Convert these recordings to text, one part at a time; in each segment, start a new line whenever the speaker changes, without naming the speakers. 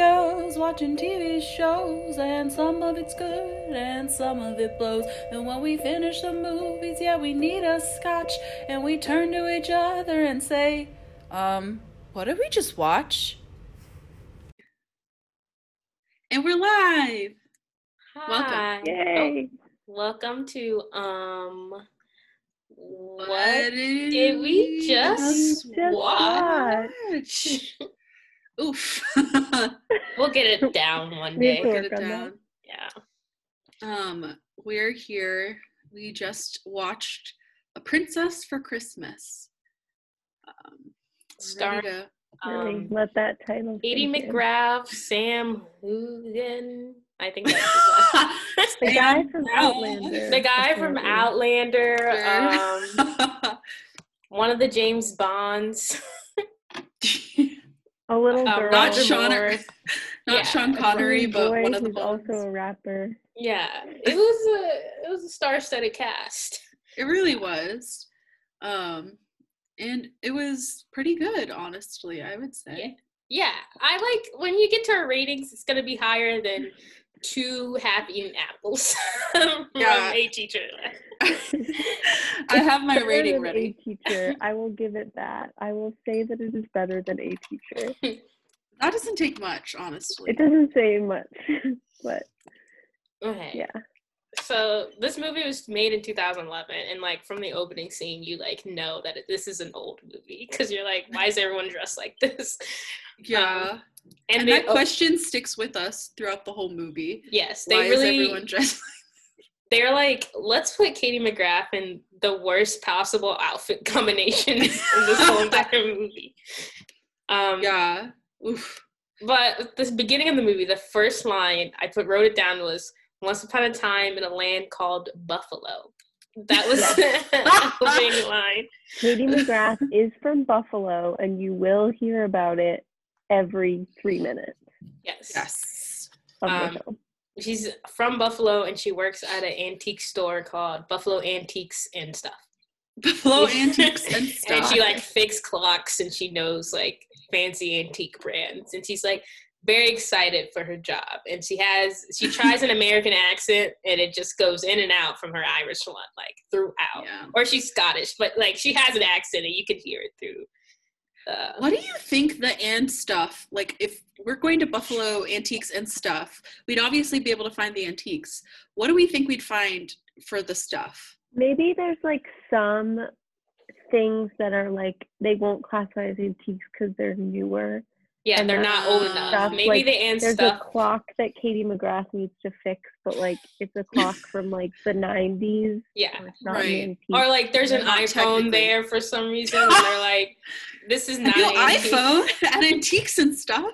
girls watching TV shows, and some of it's good and some of it blows. And when we finish the movies, yeah, we need a scotch, and we turn to each other and say, um, what did we just watch? And we're live. Welcome.
Yay!
Oh, welcome to um what,
What
did we just
Just
watch?
watch? Oof.
We'll get it down one
Me
day.
too.
Get it
Work on
down.
Yeah.
Um, we're here. We just watched A Princess for Christmas. Um,
Star-
to-
Really
Um,
let that title.
Edie
sink in.
McGrath, Sam Heughan. I think that's his
The guy from Outlander.
the guy from
apparently.
Outlander. Um, one of the James Bonds.
A little
Um,
girl.
Not
Roger
Sean-
Moore.
Not
Yeah.
Sean Connery,
funny
but
boy
one of the
who's
Bonds.
also a rapper.
Yeah, it was a it was a star-studded cast.
It really was. Um, and it was pretty good, honestly, I would say.
Yeah, I like when you get to our ratings, it's gonna be higher than two half-eaten apples from
Yeah.
a teacher.
I have my rating ready.
A teacher. I will give it that. I will say that it is better than a teacher.
That doesn't take much, honestly.
It doesn't say much, but
Okay.
yeah.
So this movie was made in 2011, and like from the opening scene, you like know that it, this is an old movie because you're like, why is everyone dressed like this?
Yeah.
Um,
and
they
that question sticks with us throughout the whole movie.
yes, they
Why is
really
everyone dressed
they're like, let's put Katie McGrath in the worst possible outfit combination in this whole entire movie. Um,
Yeah. Oof.
But the beginning of the movie, the first line I put wrote it down was "Once upon a time in a land called Buffalo." That was the opening line.
Katie McGrath is from Buffalo, and you will hear about it every three minutes
Yes.
Yes.
of
Um. She's from Buffalo and she works at an antique store called Buffalo Antiques and Stuff.
Buffalo antiques and stuff.
and she like fixes clocks and she knows like fancy antique brands and she's like very excited for her job and she has she tries an american accent and it just goes in and out from her irish one like throughout
Yeah.
or she's scottish but like she has an accent and you can hear it through uh,
What do you think the and stuff, like if we're going to Buffalo antiques and stuff, we'd obviously be able to find the antiques. What do we think we'd find for the stuff?
Maybe there's like some things that are like they won't classify as antiques because they're newer.
Yeah.
And
they're not old enough.
Stuff,
maybe
like,
the and
There's
stuff
a clock that Katie McGrath needs to fix, but like it's a clock from like the 90s.
yeah.
So it's not
Right.
or like there's an iphone there for some reason and they're like this is not an
iPhone and antiques and stuff.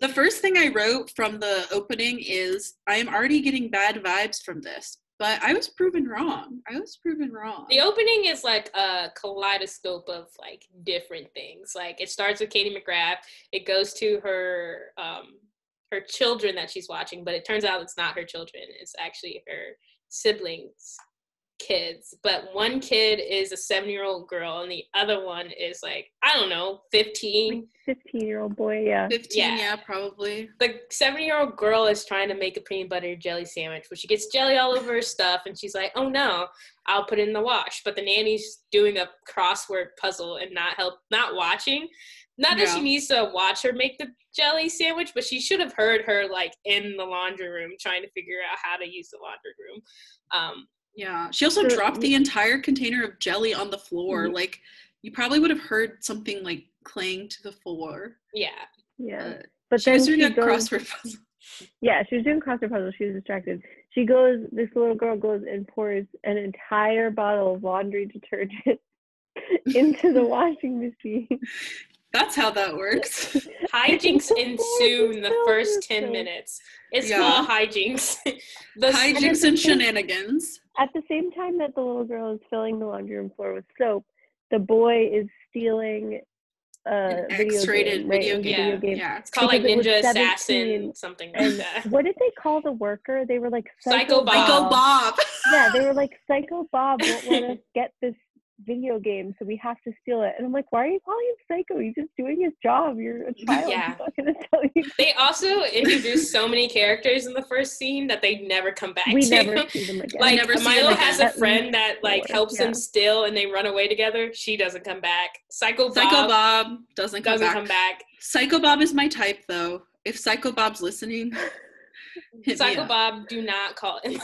The first thing I wrote from the opening is I am already getting bad vibes from this, but I was proven wrong. I was proven wrong.
The opening is like a kaleidoscope of like different things. Like it starts with Katie McGrath. It goes to her um her children that she's watching, but it turns out it's not her children. It's actually her siblings kids. But one kid is a 7-year-old girl and the other one is like, I don't know, 15.
15 year old boy, yeah.
15,
Yeah.
yeah, probably.
the seven year old girl is trying to make a peanut butter jelly sandwich, but she gets jelly all over her stuff, and she's like, "Oh no, I'll put it in the wash." But the nanny's doing a crossword puzzle and not help, not watching. Not that she needs to watch her make the jelly sandwich, but she should have heard her like in the laundry room trying to figure out how to use the laundry room. Um,
Yeah. She also
So-
dropped the entire container of jelly on the floor.
Mhm.
Like you probably would have heard something like clang to the floor.
yeah,
Yeah.
Uh,
But
she
then
was doing
she
a
goes,
crossword puzzle.
Yeah, she was doing crossword puzzle. She was distracted. She goes, this little girl goes and pours an entire bottle of laundry detergent into the washing machine.
That's how that works.
hijinks ensue in the first ten minutes. It's
Yeah.
called hijinks. the
Hijinks and shenanigans.
At the same time that the little girl is filling the laundry room floor with soap, the boy is stealing a
An
video
X-rated
game, right?
video
It was a
game.
Yeah.
game.
Yeah.
It's called like
because it
Ninja Assassin, something like
And
that.
what did they call the worker? They were like
Psycho Bob.
Psycho Bob.
Yeah, they were like Psycho Bob won't let us get this video game, so we have to steal it. And I'm like, why are you calling him psycho? He's just doing his job. You're a child.
Yeah.
Not tell you.
They also introduced so many characters in the first scene that they never come back
We
to.
never see them again.
like
never see
Milo
them
has a friend that like helps
yeah.
them steal and they run away together. She doesn't come back. Psycho Bob,
Psycho Bob doesn't come
doesn't
back.
come back.
Psycho Bob is my type, though. If Psycho Bob's listening, hit me
Psycho. Bob, do not call him.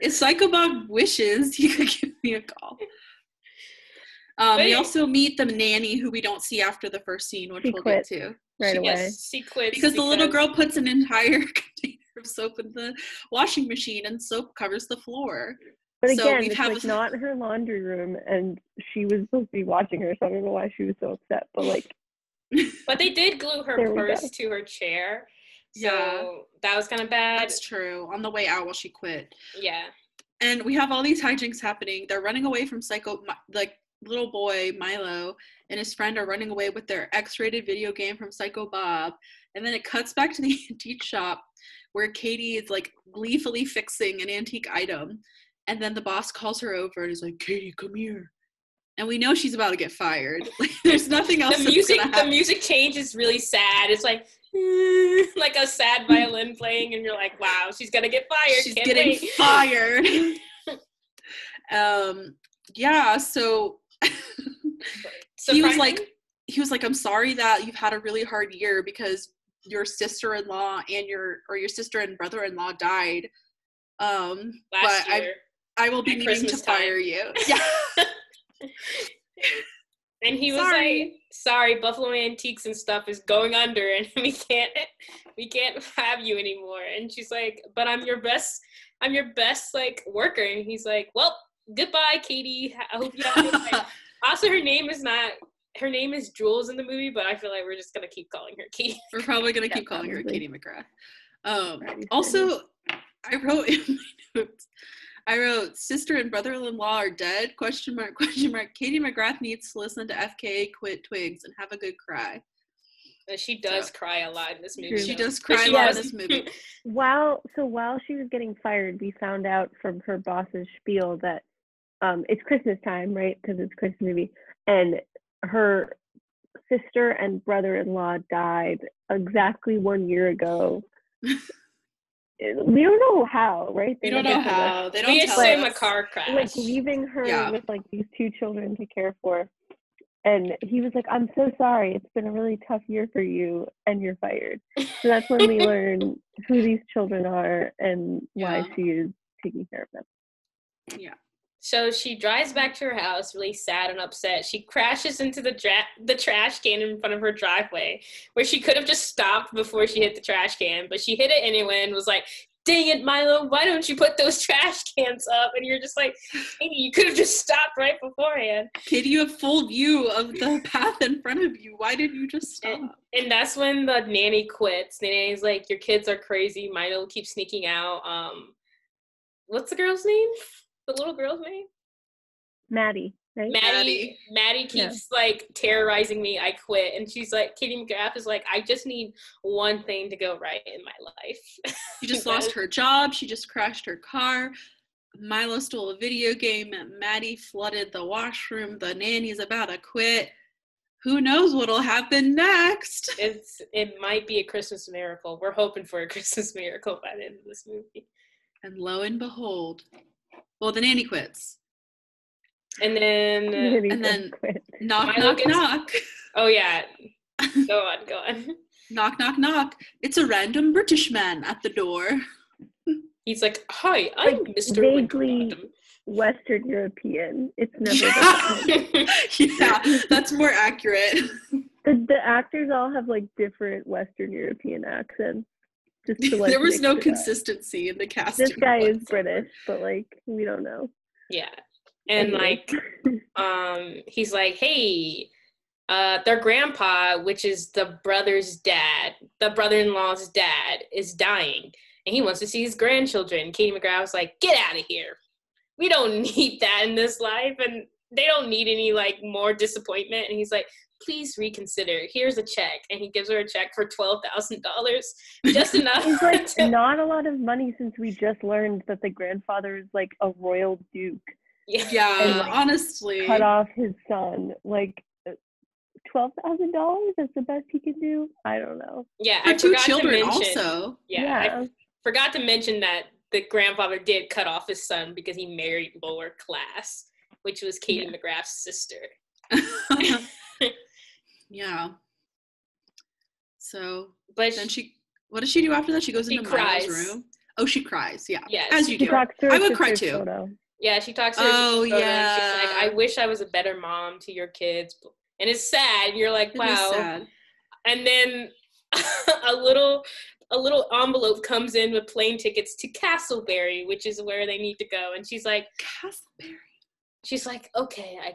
If Psycho Bob wishes, he could give me a call. Um, we also meet the nanny who we don't see after the first scene, which
She
we'll
quit.
get to.
right
she,
away.
yes, she quits
Because the little girl puts an entire container of soap in the washing machine and soap covers the floor.
But
So
again,
we've
it's
have-
like not her laundry room, and she was supposed to be watching her, so I don't know why she was so upset. But like,
But they did glue her purse to her chair. So
Yeah.
that was kind of bad.
That's true. On the way out while she quit.
yeah.
and we have all these hijinks happening. They're running away from Psycho, like little boy Milo and his friend are running away with their X-rated video game from Psycho Bob, and then it cuts back to the antique shop where Katie is like gleefully fixing an antique item, and then the boss calls her over and is like, "Katie, come here," and we know she's about to get fired. Like, there's nothing else.
The music the music change is really sad. It's like like a sad violin playing and you're like, wow, she's gonna get fired.
She's
Can't
getting
wait.
fired. um, yeah. So. he was like he was like i'm sorry that you've had a really hard year because your sister-in-law and your or your sister and brother-in-law died um
last
but
year.
i i will be needing to
time.
fire you yeah
And he was
Sorry.
like, "Sorry, Buffalo Antiques and stuff is going under, and we can't, we can't have you anymore." And she's like, "But I'm your best, I'm your best like worker." And he's like, "Well, goodbye, Katie. I hope you have a good life." Also, her name is not, her name is Jules in the movie, but I feel like we're just gonna keep calling her Katie.
we're probably gonna keep calling her katie mcgrath um also i wrote in my notes I wrote sister and brother-in-law are dead question mark question mark Katie McGrath needs to listen to FKA quit twigs and have a good cry.
And she does cry a lot in this movie.
True.
She
though.
does cry a lot in this movie.
while so while she was getting fired, we found out from her boss's spiel that um, it's Christmas time, right? Because it's Christmas movie, and her sister and brother-in-law died exactly one year ago. we don't know how, right?
We
They
don't know
told us.
how. They don't
we
tell
assume a car crash.
like leaving her
Yeah.
with like these two children to care for. And he was like, I'm so sorry. It's been a really tough year for you and you're fired. So that's when we learn who these children are and why she is taking care of them.
Yeah.
So she drives back to her house, really sad and upset. She crashes into the dra- the trash can in front of her driveway, where she could have just stopped before she hit the trash can, but she hit it anyway and was like, "Dang it, Milo! Why don't you put those trash cans up?" And you're just like, "Katie, you could have just stopped right beforehand."
Katie, you have full view of the path in front of you. Why did you just stop?
And, and that's when the nanny quits. The nanny's like, "Your kids are crazy. Milo keeps sneaking out." Um, what's the girl's name? The little girl's name?
Maddie, right?
Maddie, Maddie
Yeah.
keeps like terrorizing me. I quit, and she's like, Katie McGrath is like, I just need one thing to go right in my life.
She just lost her job. She just crashed her car. Milo stole a video game. Maddie flooded the washroom. The nanny's about to quit. Who knows what'll happen next?
It's it might be a Christmas miracle. We're hoping for a Christmas miracle by the end of this movie.
And lo and behold, well, the nanny quits.
And then,
Maddie
and then-
quit.
Knock,
Milo
knock,
gets-
knock.
oh yeah, go on, go on.
knock, knock, knock. It's a random British man at the door.
He's like, Hi, I'm
Like,
Mr.
vaguely- Western European. It's never the same.
yeah, that's more accurate.
the, the actors all have like different Western European accents. Just to, like,
there was no
it up.
consistency in the casting.
This guy is. British, but like we don't know.
yeah, and
Anyway.
like um he's like hey uh their grandpa which is the brother's dad the brother-in-law's dad is dying and he wants to see his grandchildren katie mcgrath was like get out of here we don't need that in this life and they don't need any like more disappointment. And he's like, please reconsider. Here's a check. And he gives her a check for twelve thousand dollars. Just enough.
It's like
to-
not a lot of money since we just learned that the grandfather is like a royal duke.
yeah.
Yeah,
And, like,
honestly.
Cut off his son. Like uh, twelve thousand dollars. That's the best he can do. I don't know.
Yeah.
For
I
two children
mention,
also.
Yeah. I forgot to mention that the grandfather did cut off his son because he married lower class, which was Katie McGrath's sister.
yeah. So
But
then
she,
she what does she do after that? She goes
She
into
cries.
Milo's room. Oh, she cries. Yeah.
Yeah,
As
she
you
She
do.
talks to her
I would cry too.
Photo.
yeah, she talks to her
Oh,
sister and she's like, I wish I was a better mom to your kids. And it's sad. You're like,
It is
wow.
sad.
And then a little a little envelope comes in with plane tickets to Castlebury, which is where they need to go. And she's like,
Castlebury.
she's like, okay, I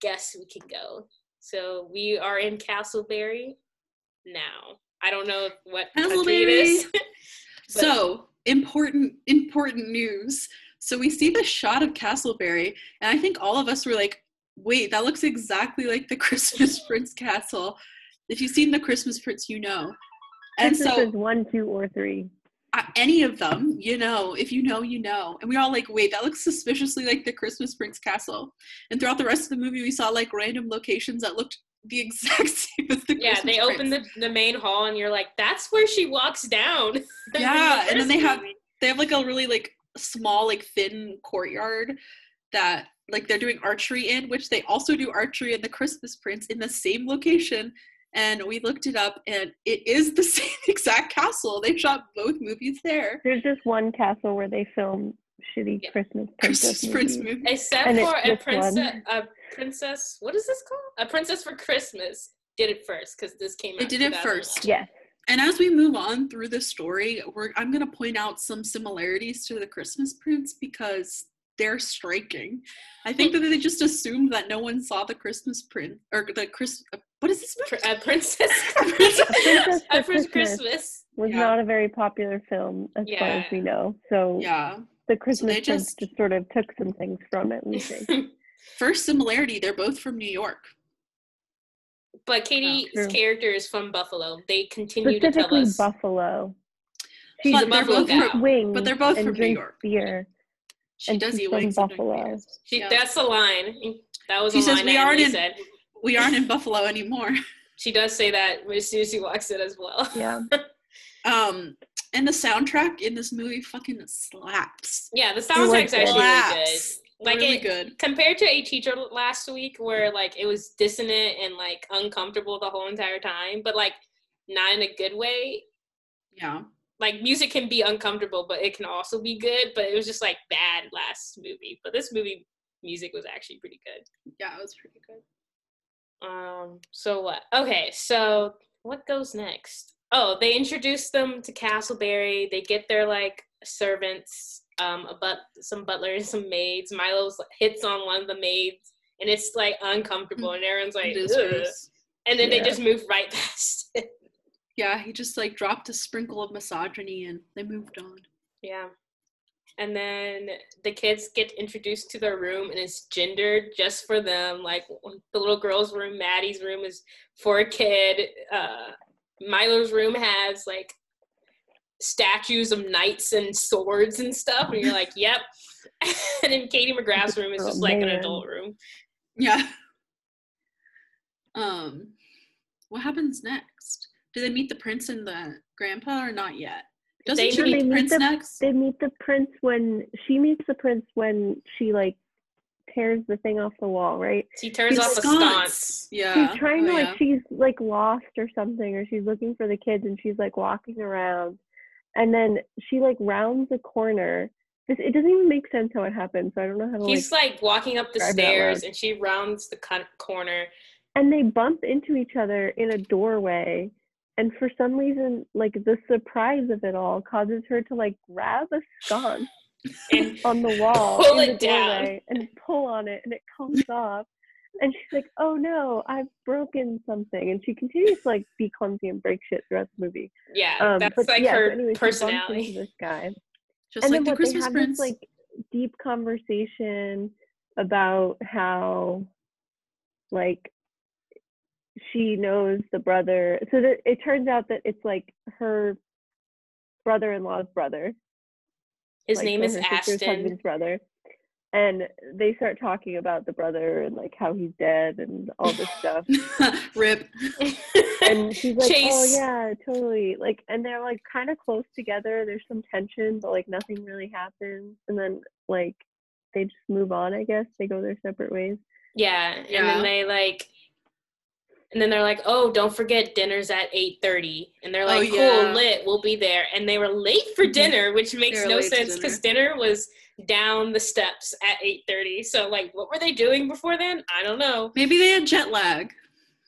guess we can go. So we are in Castlebury now. I don't know what country it is.
So important, important news. So we see the shot of Castlebury, and I think all of us were like, "Wait, that looks exactly like the Christmas Prince castle." If you've seen the Christmas Prince, you know. And
Christmas
so
is one, two, or three.
Any of them, you know, if you know, you know. And we all like, wait, that looks suspiciously like the Christmas Prince castle. And throughout the rest of the movie, we saw like random locations that looked the exact same as the
yeah,
Christmas
they
Prince.
open the, the main hall and you're like, that's where she walks down.
Yeah, and then they have they have like a really like small like thin courtyard that like they're doing archery in which they also do archery in the christmas prince in the same location and we looked it up and it is the same exact castle they shot both movies there
There's just one castle where they film shitty
Yeah.
Christmas princess
christmas prince
movies.
movie
Except
And
for a princess, a princess. What is this called? A princess for Christmas did it first because this came out.
They did it first.
Yes.
and as we move on through the story we're, i'm going to point out some similarities to the christmas prince because they're striking i think that they just assumed that no one saw the christmas prince or the chris uh, what is this movie?
Pr- A uh, princess.
Princess for
a Christmas.
Uh, Christmas.
Christmas.
Was
Yeah.
not a very popular film as far as we know. So
yeah
the Christmas
they
Prince
just-
just sort of took some things from it, we think.
First similarity, they're both from New York.
but Katie's
true.
character is from Buffalo. They continue to tell
Specifically
us.
Buffalo.
She's
But
a
they're
Buffalo
both
gal.
from-
Wings
but they're both
and
from New York.
beer.
She
And
does
she's
eat wings.
Buffalo.
beers.
She,
Yeah.
That's the line. That was
She
a
says,
line
"We
that
aren't in-
said.
We aren't in Buffalo anymore.
She does say that as soon as she walks in as well.
Yeah.
Um, and the soundtrack in this movie fucking slaps.
Yeah, the
was
soundtrack's actually really good. Like
really
it,
good.
compared to a teacher last week where like it was dissonant and like uncomfortable the whole entire time, but like not in a good way.
Yeah.
Like music can be uncomfortable, but it can also be good. But it was just like bad last movie. But this movie music was actually pretty good.
Yeah, it was pretty good.
Um, so what? Okay, so what goes next? Oh, they introduce them to Castlebury. They get their like servants, um, a but some butlers, some maids. Milo's hits on one of the maids, and it's like uncomfortable, and everyone's like, and then
Yeah.
they just move right past it.
Yeah, he just like dropped a sprinkle of misogyny and they moved on.
Yeah. And then the kids get introduced to their room and it's gendered just for them. Like the little girl's room, Maddie's room is for a kid. Uh, Milo's room has like statues of knights and swords and stuff. And you're like, yep. and then Katie McGrath's room is
Oh,
just like an adult room.
Yeah. Um, what happens next? Do they meet the prince and the grandpa or not yet? Doesn't
They
she
meet-
meet
They
the
meet
prince
the-
next?
They meet the prince when she meets the prince when she like tears the thing off the wall, right?
She turns
He's
off a
sconce.
sconce.
Yeah.
she's trying
oh,
to like
yeah.
she's like lost or something or she's looking for the kids and she's like walking around and then she like rounds a corner this it doesn't even make sense how it happened so i don't know how to like
He's like walking up the
describe it out
stairs and she rounds the con- corner
and they bump into each other in a doorway and for some reason like the surprise of it all causes her to like grab a sconce on the wall
Pull
in
it
the
down.
doorway and pull on it and it comes off and she's like oh no i've broken something and she continues to like be clumsy and break shit throughout the movie
yeah,
um
that's
but
like
yeah,
her
so anyway,
personality.
into this guy
Just
and
like
then
the
what
Christmas
they have
prince.
this like deep conversation about how like she knows the brother so that it turns out that it's like her brother-in-law's brother.
His
like,
name is
her sister's
Ashton.
husband's brother. And they start talking about the brother and like how he's dead and all this stuff.
Rip.
and she's like oh yeah totally. Like and they're like kind of close together. There's some tension but like nothing really happens. And then like they just move on i guess. They go their separate ways.
Yeah, and
Yeah.
then they like, and then they're like, "Oh, don't forget dinner's at 8.30. and they're
Oh,
like, "Cool, lit, we'll be there." And they were late for
Mhm.
dinner, which makes no sense because dinner was down the steps at 8.30. So like, what were they doing before then? I don't know.
Maybe they had jet lag.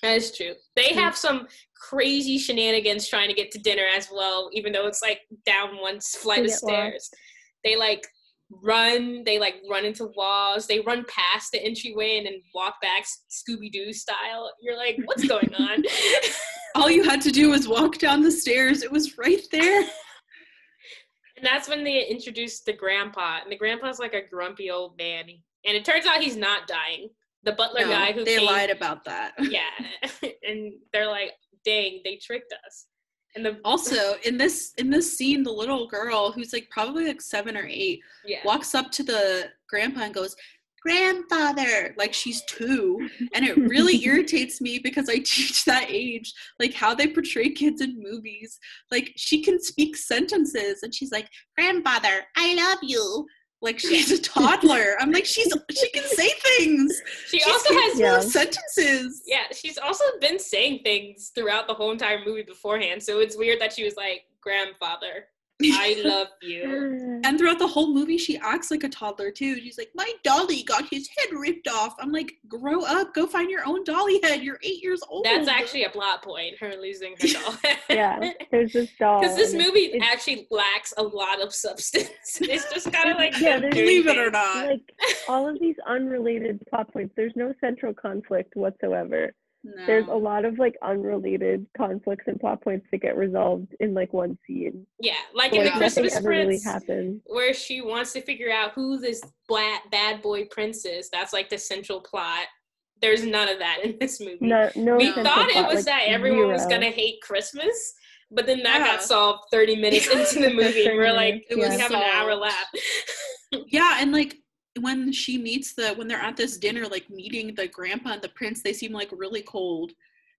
That is true. They
Hmm.
have some crazy shenanigans trying to get to dinner as well, even though it's like down one flight of
lost.
stairs. They like run, they like run into walls, they run past the entryway and then walk back Scooby Doo style. You're like, what's going on?
All you had to do was walk down the stairs. It was right there.
and that's when they introduced the grandpa, and the grandpa's like a grumpy old man. And it turns out he's not dying. The butler
No,
guy who
they
came,
lied about that.
yeah, and they're like, dang, they tricked us. And the
Also, in this in this scene, the little girl who's like probably like seven or eight
yeah.
walks up to the grandpa and goes, "Grandfather," like she's two, and it really irritates me because I teach that age, like how they portray kids in movies. Like she can speak sentences, and she's like, "Grandfather, I love you." Like she's a toddler. I'm like, she's she can say things.
She
She's
also has
capable of
Yeah.
sentences.
Yeah, she's also been saying things throughout the whole entire movie beforehand, so it's weird that she was like, "Grandfather, I love you."
And throughout the whole movie, she acts like a toddler too. She's like, "My dolly got his head ripped off." I'm like, "Grow up, go find your own dolly head. You're eight years old."
That's actually a plot point. Her losing her doll.
yeah there's this doll
Because this
and it's-
movie
it's-
actually lacks a lot of substance. It's just kind of like
Yeah,
them
there's-
doing
Believe it or not.
like all of these unrelated plot points there's no central conflict whatsoever
No.
there's a lot of like unrelated conflicts and plot points that get resolved in like one scene
Yeah, like in the
like nothing
Christmas
ever really
Prince, where she wants to figure out who this black bad boy prince is. That's like the central plot. There's none of that in this movie.
no no
we thought it
plot,
was
like,
that everyone was gonna hate Christmas, but then that
Yeah.
got solved 30 minutes into the movie, and we're like,
minutes,
we
yeah.
have an hour left.
yeah, and like when she meets the when they're at this dinner, like meeting the grandpa and the prince, they seem like really cold.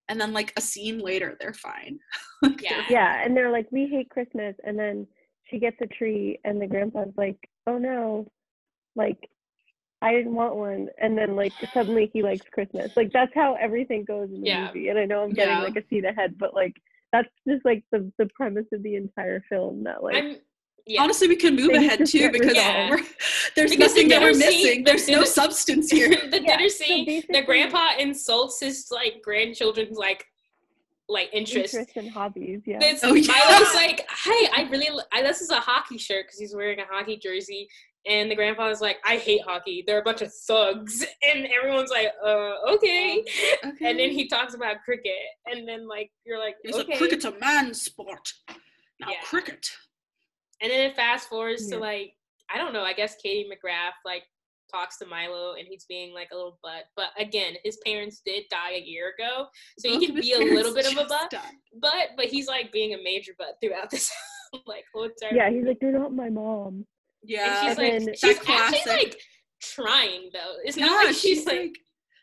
And then like a scene later, they're fine. Like, they're-
Yeah.
yeah and they're like we hate christmas and then she gets a tree and the grandpa's like oh no like i didn't want one and then like suddenly he likes christmas like that's how everything goes in the
Yeah.
movie and i know i'm getting
Yeah.
like a seat ahead but like that's just like the the premise of the entire film that like
I'm yeah.
Honestly, we can move
They
ahead too because
resolved.
we're, there's
Because the
nothing that we're
dinner scene-
missing.
the
There's no
dinner-
substance here.
the
Yeah,
dinner
so
scene, the grandpa insults his like grandchildren's like like interest.
interests and hobbies yeah
It's
Oh, yeah.
Milo's like, hey, I really, I, this is a hockey shirt because he's wearing a hockey jersey, and the grandfather's like, I hate hockey. They're a bunch of thugs, and everyone's like, uh, okay.
Okay.
And then he talks about cricket, and then like you're like,
He's
okay.
like, cricket's a man's sport. Now
Yeah.
cricket.
And then it fast forwards
Yeah.
to like, I don't know. I guess Katie McGrath like talks to Milo, and he's being like a little butt. But again, his parents did die a year ago, so
Both
he
oh,
can be a little bit of a
just
butt.
died.
But but he's like being a major butt throughout this like whole entire
yeah he's like you're not my mom
Yeah.
and she's
And
like
then-
she's
That classic-
actually like trying though. It's
yeah,
not like she's, like,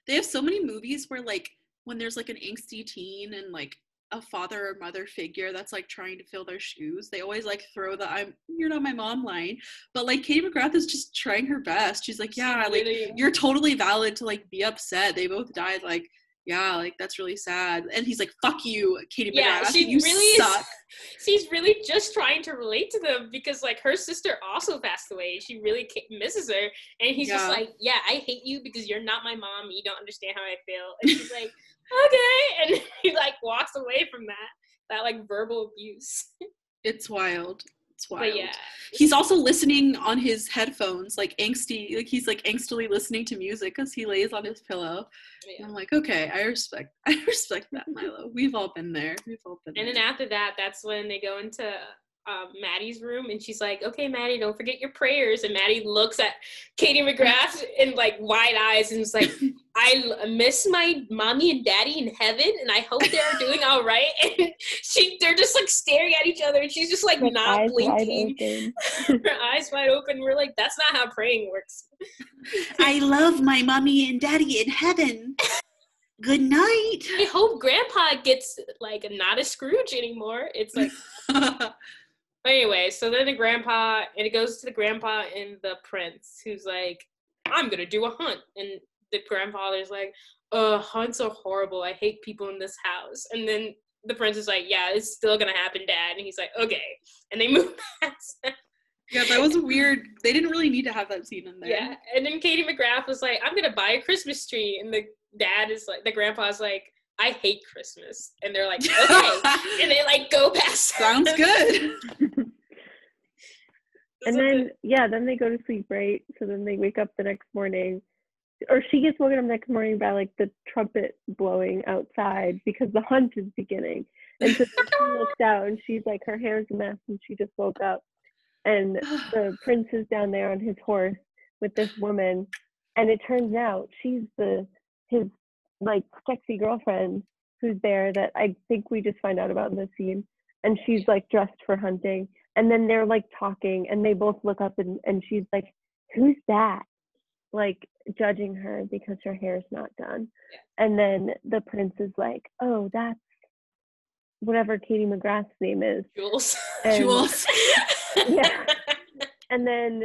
they have so many movies where like when there's like an angsty teen and like a father or mother figure that's like trying to fill their shoes, they always like throw the "I'm you're not my mom" line. But like Katie McGrath is just trying her best. She's like, yeah, like you're totally valid to like be upset. They both died. Like, yeah, like that's really sad. And he's like, fuck you, Katie
Yeah,
McGrath.
she
you
really
suck.
she's really just trying to relate to them because like her sister also passed away. She really misses her, and he's just like, "Yeah, I hate you because you're not my mom. You don't understand how I feel." And she's like, "Okay," and he like walks away from that that like verbal abuse.
It's wild. It's wild.
But yeah,
he's also listening on his headphones like angsty like he's like angstily listening to music because he lays on his pillow and
yeah.
i'm like okay i respect i respect that milo we've all been there we've all been
And then after that, that's when they go into um, Maddie's room and she's like, okay, Maddie, don't forget your prayers. And Maddie looks at Katie McGrath in like wide eyes and is like, I miss my mommy and daddy in heaven and I hope they're doing all right. And she, they're just like staring at each other and she's just like not blinking. Her eyes wide open. We're like, that's not how praying works.
I love my mommy and daddy in heaven. Good night.
I hope grandpa gets like not a Scrooge anymore. It's like, anyway, so then the grandpa, and it goes to the grandpa and the prince, who's like, I'm gonna do a hunt. And the grandfather's like, uh, hunts are horrible. I hate people in this house. And then the prince is like, yeah, it's still gonna happen, dad. And he's like, okay. And they move past that.
yeah, that was weird. They didn't really need to have that scene in there.
Yeah. And then Katie McGrath was like, I'm gonna buy a Christmas tree. And the dad is like, the grandpa's like, I hate Christmas. And they're like, okay. and they like go past.
Sounds good.
and then yeah, then they go to sleep, right? So then they wake up the next morning, or she gets woken up next morning by like the trumpet blowing outside because the hunt is beginning. And so she looks out and she's like, her hair's a mess and she just woke up, and the prince is down there on his horse with this woman, and it turns out she's the his like sexy girlfriend who's there that I think we just find out about in this scene, and she's like dressed for hunting, and then they're like talking, and they both look up and and she's like, "Who's that?" Like judging her because her hair's not done, and then the prince is like, "Oh, that's." Whatever Katie McGrath's name is,
Jules.
And-
Jules.
Yeah. and then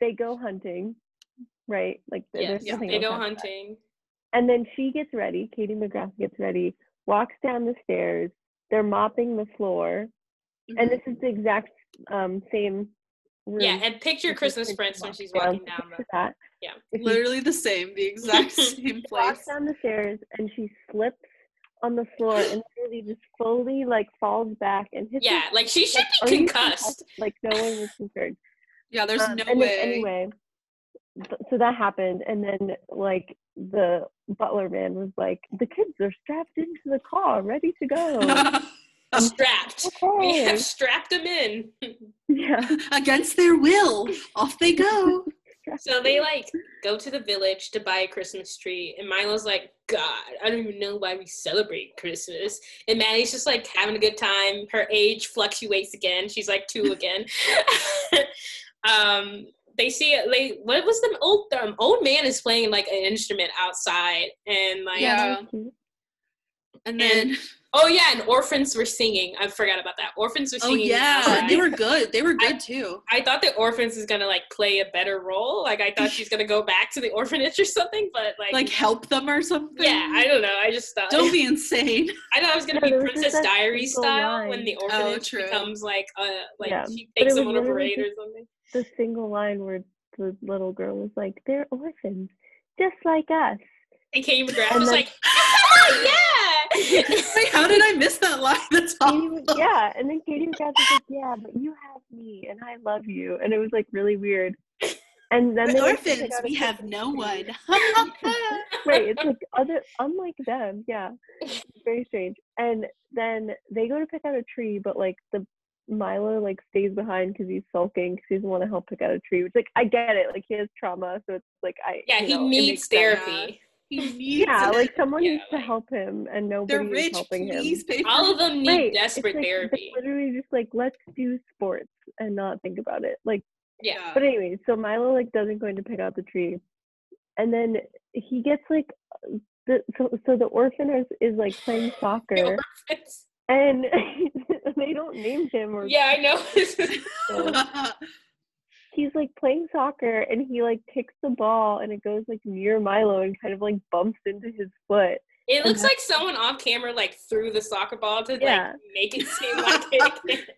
they go hunting, right? Like there's nothing
they go hunting.
And then she gets ready. Katie McGrath gets ready, walks down the stairs. They're mopping the floor, and this is the exact um, same room.
Yeah, and picture
that the
Christmas
prince
Prince when she's walking down the.
That.
Yeah.
Literally the same, the exact same
walks
place.
down the stairs and she slips on the floor and literally just slowly like falls back and hits.
Yeah, like she should
like,
be
"Are
concussed.
Like no one was concerned.
Yeah, there's
Um,
no
and then
way.
anyway, so that happened, and then like the butler man was like, "The kids are strapped into the car, ready to go."
Strapped. We have strapped them in.
yeah.
Against their will, off they go.
So they like go to the village to buy a Christmas tree, and Milo's like, God, I don't even know why we celebrate Christmas. And Maddie's just like having a good time. Her age fluctuates again. She's like two again. um, they see they what was the old um, old man is playing like an instrument outside, and like
Yeah. And then,
oh yeah, and orphans were singing. I forgot about that. Orphans were singing.
oh
singing.
yeah,
outside.
they were good. They were good too.
I thought that orphans is gonna like play a better role. Like I thought she's gonna go back to the orphanage or something, but like,
Like help them or something.
yeah, I don't know. I just thought
Don't be insane.
I thought it was gonna be
there was just
Princess
Diary
Diaries
single
style when the
Oh,
orphanage
true.
becomes like uh like
Yeah,
she takes
was
them on a
literally
parade or something.
The single line where the little girl was like, "They're orphans, just like us."
And Katie McGrath
And
was
then-
like, oh, yeah.
Wait, how did I miss that line? That's
Katie
awful.
was- yeah, and then Katie McGrath was like, "Yeah, but you have me, and I love you," and it was like really weird. And then
The
they
orphans, we have no one.
right it's like other unlike them yeah it's very strange and then they go to pick out a tree but like the milo like stays behind because he's sulking because he doesn't want to help pick out a tree which like i get it like he has trauma so it's like i
Yeah,
you
he
know, it
needs
makes sense.
therapy.
He needs
yeah
it.
like someone
Yeah,
needs to help him and
They're
nobody is
rich.
helping him
Please pay for
All of them need
right
desperate
like,
therapy.
literally just like let's do sports and not think about it like
Yeah.
But anyway, so Milo like doesn't go in to pick out the tree, and then he gets like the so so the orphan is, is like playing soccer, and they don't name him or
Yeah, I know.
so he's like playing soccer and he like kicks the ball and it goes like near Milo and kind of like bumps into his foot.
It looks like someone off camera like threw the soccer ball to
Yeah.
like make it seem like it.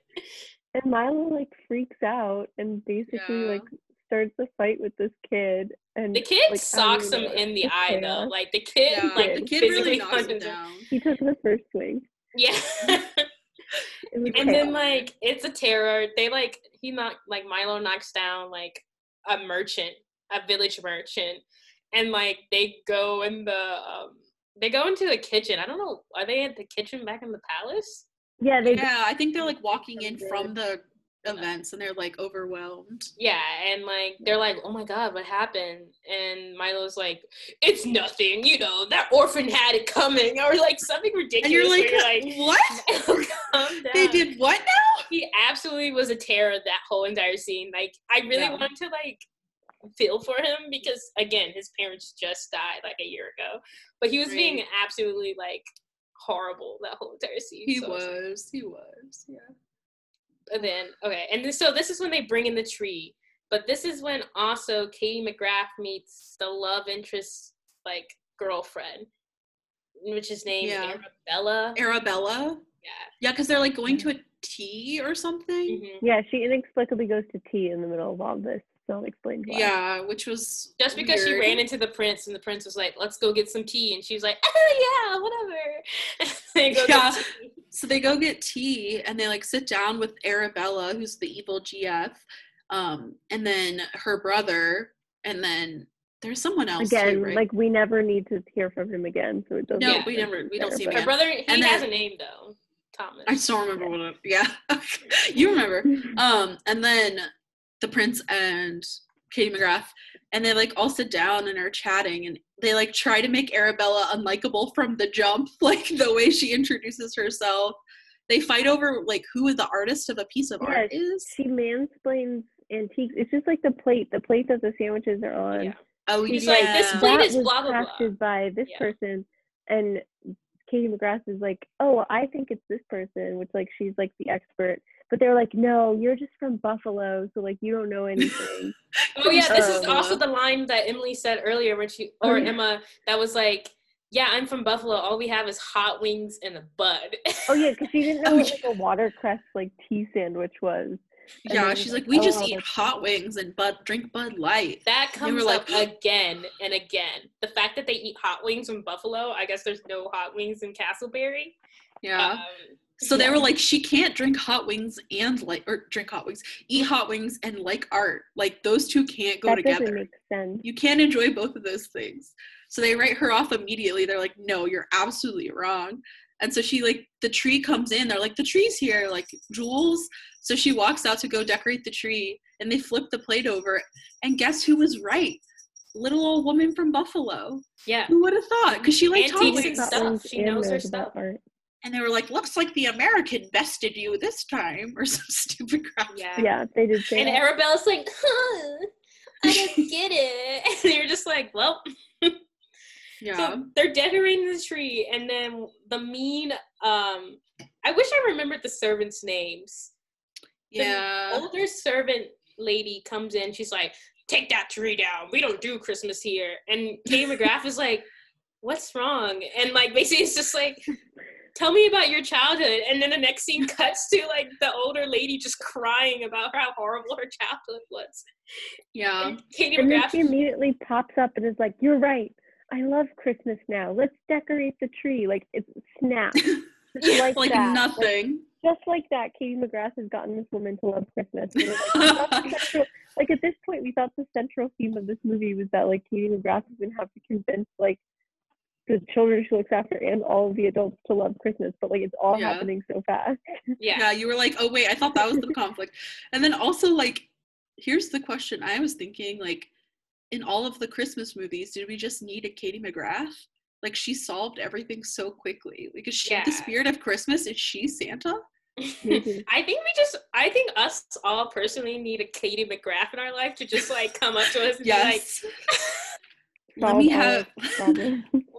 And Milo like freaks out and basically
Yeah.
like starts a fight with this kid and
The kid
like,
socks him in the
it's
eye though. Like the kid,
yeah,
like
the kid really knocks him
him.
down.
He took the first swing.
Yeah.
It was
and then like it's a terror. They like he knock like Milo knocks down like a merchant, a village merchant, and like they go in the um they go into the kitchen. I don't know. Are they at the kitchen back in the palace?
Yeah, they
Yeah, I think they're like walking in from the events and they're like overwhelmed.
Yeah, and like they're like, "Oh my god, what happened?" And Milo's like, "It's nothing, you know. That orphan had it coming, or like something ridiculous."
And you're like,
you're
what? They did what now?
He absolutely was a terror that whole entire scene. Like, I really
Yeah.
wanted to like feel for him because again, his parents just died like a year ago, but he was being absolutely like horrible that whole entire scene.
He
So-
was. He was. Yeah.
And then okay, and then, so this is when they bring in the tree. But this is when also Katie McGrath meets the love interest like girlfriend, which is named
Yeah.
Arabella.
Arabella.
yeah.
Yeah, because they're like going to a tea or something.
mhm.
yeah, she inexplicably goes to tea in the middle of all this. Not explained why.
Yeah, which was
Just because she ran into the prince and the prince was like, "Let's go get some tea," and she was like, "Oh yeah, whatever." They go get
Yeah.
tea.
So they go get tea and they like sit down with Arabella, who's the evil GF, um, and then her brother, and then there's someone else.
Again,
too, right?
like we never need to hear from him again, so it doesn't.
no, we never, we don't see him
Her
again.
brother, he
And
has
then-
a name though, Thomas.
I still remember what. It, yeah, you remember. Um, and then the prince and Katie McGrath, and they like all sit down and are chatting, and they like try to make Arabella unlikable from the jump, like the way she introduces herself. They fight over like who the artist of a piece of art is.
she mansplains antiques. It's just like the plate, the plate that the sandwiches are on.
Yeah.
Oh,
He's
yeah.
like, "This plate
that
is
was
blah, blah, blah."
by this
Yeah.
person, and Katie McGrath is like, "Oh, I think it's this person," which like she's like the expert. But they're like, "No, you're just from Buffalo, so like you don't know anything."
Oh yeah, this is
Um,
also the line that Emily said earlier when she
Oh,
or
yeah.
Emma that was like, "Yeah, I'm from Buffalo. All we have is hot wings and a bud."
oh yeah, because she didn't know
Oh,
what like a watercress like tea sandwich was. and
yeah, she's
like,
like, we
"Oh,
just
well,
eat hot wings and bud drink Bud Light.
that comes
were like-
up again and again. The fact that they eat hot wings from Buffalo. I guess there's no hot wings in Castlebury.
Yeah.
Um,
So they were like, she can't drink hot wings and like, or drink hot wings, eat hot wings and like art. Like those two can't go
that
together.
doesn't make sense.
you can't enjoy both of those things. So they write her off immediately. They're like, no, you're absolutely wrong. And so she like the tree comes in. They're like, the tree's here, like Jules. So she walks out to go decorate the tree, and they flip the plate over. And guess who was right? Little old woman from Buffalo.
yeah.
Who would have thought? Because she like talks
Antiques
wings.
and stuff. She knows her
knows about
stuff.
art.
And they were like, looks like the American bested you this time, or some stupid crap.
Yeah.
Yeah, they did say
And
that.
Arabella's like, huh, I don't get it. And you're just like, well,
Yeah.
So they're decorating the tree, and then the mean. Um, I wish I remembered the servants' names. The
yeah.
older servant lady comes in. She's like, "Take that tree down. We don't do Christmas here." And Katie McGrath is like, "What's wrong?" And like basically, it's just like. Tell me about your childhood, and then the next scene cuts to like the older lady just crying about how horrible her childhood was.
Yeah.
And Katie
And then
McGrath,
she immediately pops up and is like, "You're right. I love Christmas now. Let's decorate the tree." Like it's snap.
Yeah,
like,
like
that.
nothing.
Just like that, Katie McGrath has gotten this woman to love Christmas. Like, we thought the central- like at this point, we thought the central theme of this movie was that like Katie McGrath is gonna have to convince like the children she looks after and all of the adults to love Christmas, but like it's all
Yeah.
happening so fast.
yeah,
yeah, you were like, oh wait, I thought that was the conflict. And then also like, here's the question I was thinking, like, in all of the Christmas movies, did we just need a Katie McGrath? Like she solved everything so quickly. Like is she
Yeah.
the spirit of Christmas? Is she Santa?
Maybe.
I think we just, I think us all personally need a Katie McGrath in our life to just like come up to us and
Yes. Let me have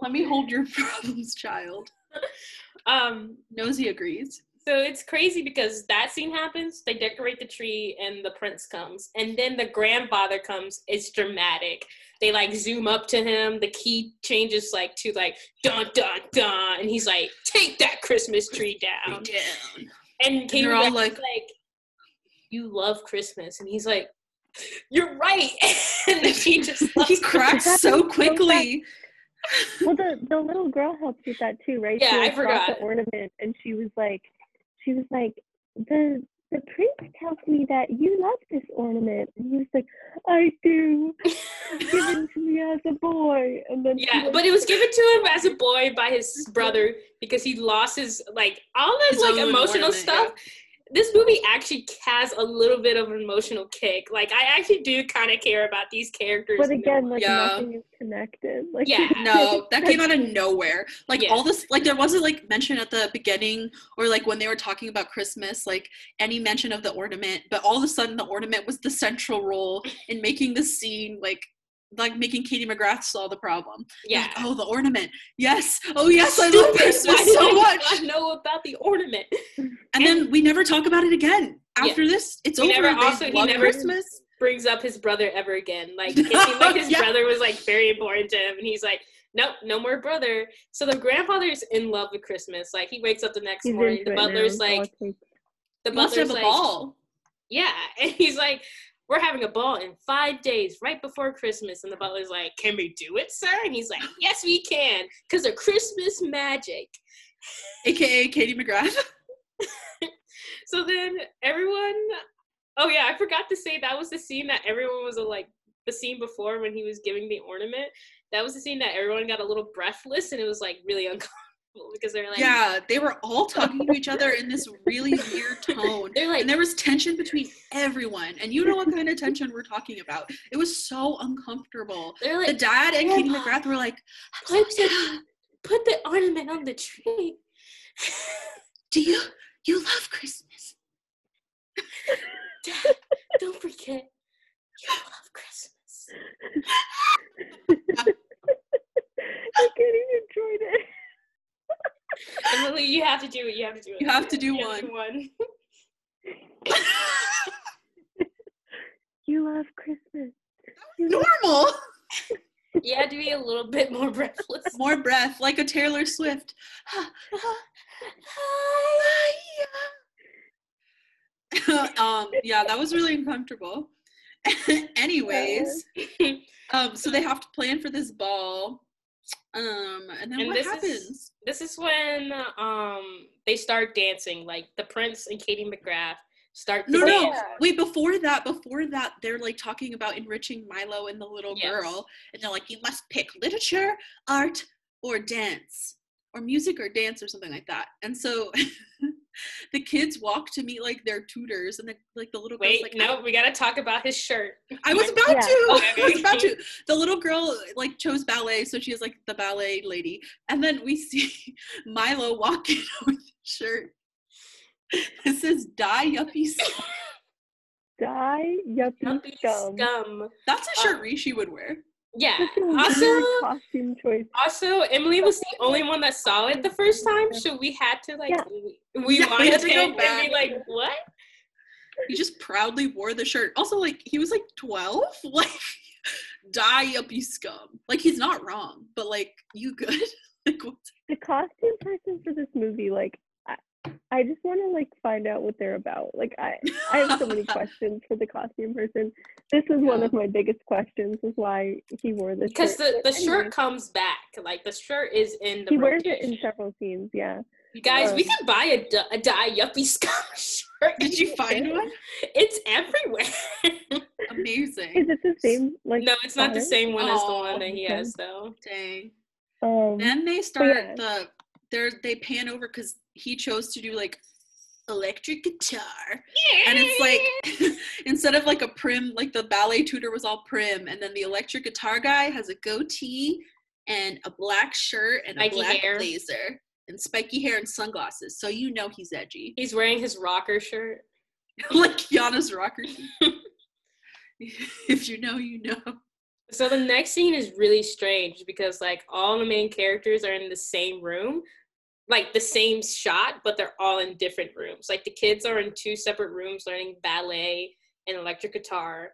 let me hold your problems, child.
um,
Nosy agrees.
so it's crazy because that scene happens, they decorate the tree and the prince comes. And then the grandfather comes, it's dramatic. They like zoom up to him, the key changes like to like dun dun dun, and he's like, take that Christmas tree down.
Down.
And Katie
they're all like-
like, you love Christmas. And he's like, you're right. and then he just
He cracks so quickly.
well, the the little girl helped with that too, right?
Yeah,
she,
I forgot.
the ornament, and she was like, she was like, the the prince tells me that you love this ornament. And he was like, I do. Given to me as a boy. And then
Yeah,
was
but it was given to him as a boy by his brother because he lost his like all this
His
like emotional
ornament,
stuff. This movie actually has a little bit of an emotional kick. Like I actually do kind of care about these characters.
But again, like
Yeah.
nothing is connected. Like
Yeah.
No, that came out of nowhere. Like
Yeah.
all this, like there wasn't like mention at the beginning or like when they were talking about Christmas, like any mention of the ornament. But all of a sudden, the ornament was the central role in making the scene like like making Katie McGrath solve the problem.
yeah.
Like, oh, the ornament. Yes. Oh, yes. I love Christmas so much.
I know about the ornament.
And then we never talk about it again.
Yeah.
After this, it's
He
over.
never- also, he never-
Christmas.
Brings up his brother ever again. Like it seemed like his
Yeah.
brother was like very important to him, and he's like, nope, no more brother. So the grandfather's in love with Christmas. Like he wakes up the next
He's
morning, the
it
butler's
that's
like,
oh,
the
He wants to
butler's
a
like,
ball.
Yeah. And he's like, We're having a ball in five days, right before Christmas. And the butler's like, Can we do it, sir? And he's like, Yes, we can, because of Christmas magic.
AKA Katie McGrath.
So then everyone Oh yeah, I forgot to say that was the scene that everyone was like the scene before when he was giving the ornament. That was the scene that everyone got a little breathless and it was like really uncomfortable because they're like
yeah, they were all talking to each other in this really weird tone.
They're like
And there was tension between everyone. And you know what kind of tension we're talking about. It was so uncomfortable.
they're like
The dad and Katie McGrath were like,
put put the ornament on the tree.
Do you you love Christmas?
Dad, don't forget, you love Christmas.
I can't even join it.
Emily, you have to do it. You have to do it.
You have to do
You
one.
one.
You love Christmas. You love
Normal.
You had to be a little bit more breathless.
More breath, like a Taylor Swift. um, yeah, that was really uncomfortable. Anyways, um, so they have to plan for this ball. Um, and then
And
what
this is-
happens?
This is when um they start dancing. Like the Prince and Katie McGrath start to
No, no, wait. Before that, before that, they're like talking about enriching Milo and the little
Yes.
girl, and they're like, "You must pick literature, art, or dance, or music, or dance, or something like that." And so, the kids walk to meet like their tutors, and the, like the little girl's
Wait,
like,
no, we gotta talk about his shirt.
I was about
Yeah.
to.
Okay,
I was about to. The little girl like chose ballet, so she is like the ballet lady. And then we see Milo walking with a shirt. It says "Die Yuppie." Scum."
Die, yuppie
Yuppie
scum.
scum.
That's a
Uh,
shirt Rishi would wear.
Yeah.
Such a weird
Also,
costume choice.
also, Emily was the only one that saw it the first time, so we had to like
Yeah.
we, we
Yeah,
wanted
to go
him and
back.
be like, what?
He just proudly wore the shirt. Also, like he was like twelve. Like, die yuppie scum. Like he's not wrong, but like you good. like what's
The costume person for this movie, like, I, I just want to like find out what they're about. Like, I, I have so many questions for the costume person. This is one of my biggest questions. Is why he wore this.
Because the,
shirt.
the
But
shirt comes back. Like the shirt is in the
he wears it in several scenes. Yeah.
You guys, we can buy a, du- a die yuppie scum shirt.
Did you find one?
It's everywhere.
Amazing.
Is it the same? Like,
no, it's not the same one as the one that he
okay.
has though.
Dang.
Um,
Then they start
yeah.
the they're they pan over because he chose to do like electric guitar. And it's like instead of like a prim, like the ballet tutor was all prim, and then the electric guitar guy has a goatee and a black shirt and a black
hair.
blazer and spiky hair and sunglasses. So you know he's edgy.
He's wearing his rocker shirt.
like Yana's rocker. if you know, you know.
So the next scene is really strange because like all the main characters are in the same room, like the same shot, but they're all in different rooms. Like the kids are in two separate rooms learning ballet and electric guitar,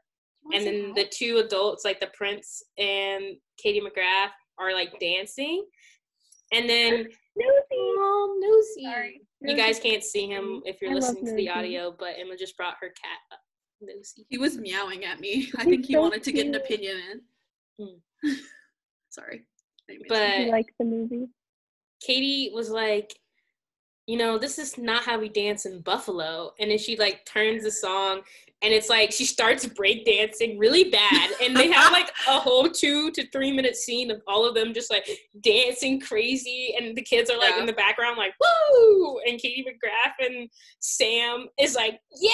and then the two adults, like the prince and Katie McGrath, are like dancing. And then
Nosy.
Nosy.
Sorry.
You guys can't see him if you're
I
listening to the audio, but Emma just brought her cat up. Nosy.
He was meowing at me. I
He's
think he
so
wanted to get an opinion in.
Hmm.
Sorry. Didn't mean to.
But
You like the movie?
Katie was like, you know, this is not how we dance in Buffalo. And then she like turns the song and it's like she starts breakdancing really bad. And they have like a whole two to three minute scene of all of them just like dancing crazy. And the kids are like
Yeah.
in the background, like, woo! And Katie McGrath and Sam is like, yeah!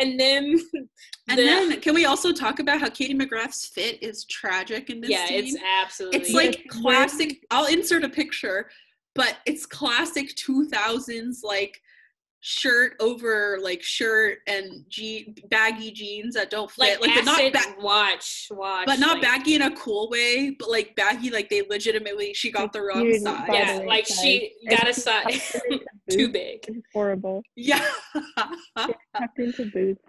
And then,
And
the-
then can we also talk about how Katie McGrath's fit is tragic in this
yeah,
scene?
it's absolutely.
it's like classic i'll insert a picture but it's classic 2000s like shirt over like shirt and je- baggy jeans that don't fit
like,
like, but not
acid,
ba-
watch, watch.
but not
like,
baggy in a cool way but like baggy like they legitimately she got the wrong size
Yeah, like
guys,
she got a size too big.
It's horrible.
yeah
Tucked into boots.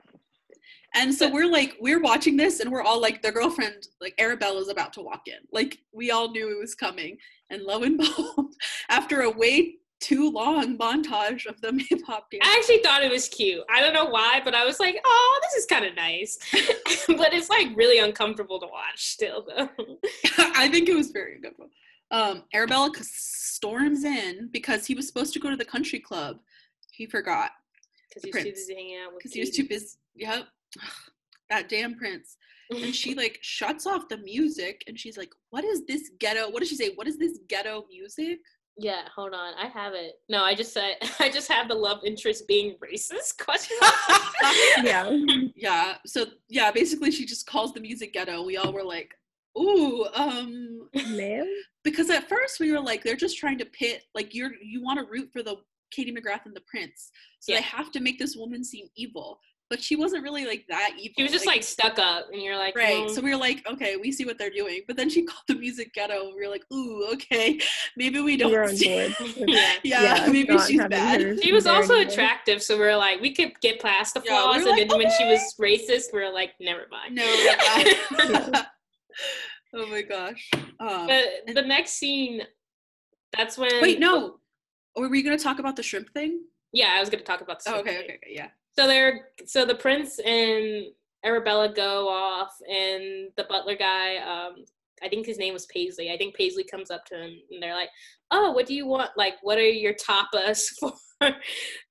and so we're like we're watching this and we're all like the girlfriend like arabella's about to walk in like we all knew it was coming and lo and behold after a way too long montage of them hip hop dancing
I actually thought it was cute. I don't know why, but I was like, oh, this is kind of nice. but it's like really uncomfortable to watch still, though.
I think it was very good. Um, Arabella storms in because he was supposed to go to the country club. He forgot
Because
The
he's too busy hanging out with
because he was too busy. Yep, that damn prince. And she like shuts off the music and she's like, "What is this ghetto? What did she say? What is this ghetto music?"
yeah, hold on. I have it. No, I just said, I just have the love interest being racist question.
Yeah.
yeah. So yeah, basically she just calls the music ghetto. We all were like, "Ooh, um."
Ma'am?
because at first we were like they're just trying to pit like you're you want to root for the Katie McGrath and the prince so
Yeah.
they have to make this woman seem evil but she wasn't really like that evil
She was just like, stuck up, and you're like,
right
well,
so we were like okay we see what they're doing but then she called the music ghetto and we were like ooh okay maybe we don't
were on board.
Yeah.
yeah, maybe she's bad
her
She was also
anymore.
attractive, so we are like, we could get past the
Yeah, we
flaws. and
like,
then when she was racist, we are like, never mind.
no yeah. oh my gosh um,
But the next scene, that's when.
wait no were we gonna talk about the shrimp thing
Yeah, I was gonna talk about. The
oh, okay
thing.
okay okay yeah
So they're so the prince and Arabella go off, and the butler guy, um, I think his name was Paisley. I think Paisley comes up to him, and they're like, "Oh, what do you want? Like, what are your tapas for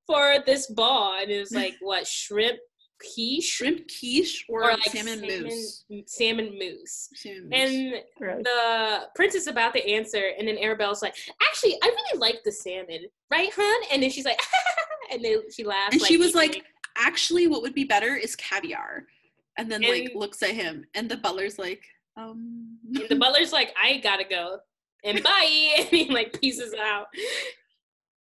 for this ball?" And it was like, "What shrimp quiche
shrimp quiche or,
or like
salmon, mousse
salmon mousse?"
salmon.
And
Gross.
the prince is about to answer, and then Arabella's like, "Actually, I really like the salmon, right, hun?" And then she's like, and then she laughs.
and she was like actually what would be better is caviar and then like looks at him and the butler's like um
And the butler's like, I gotta go. And bye. And he like pieces out.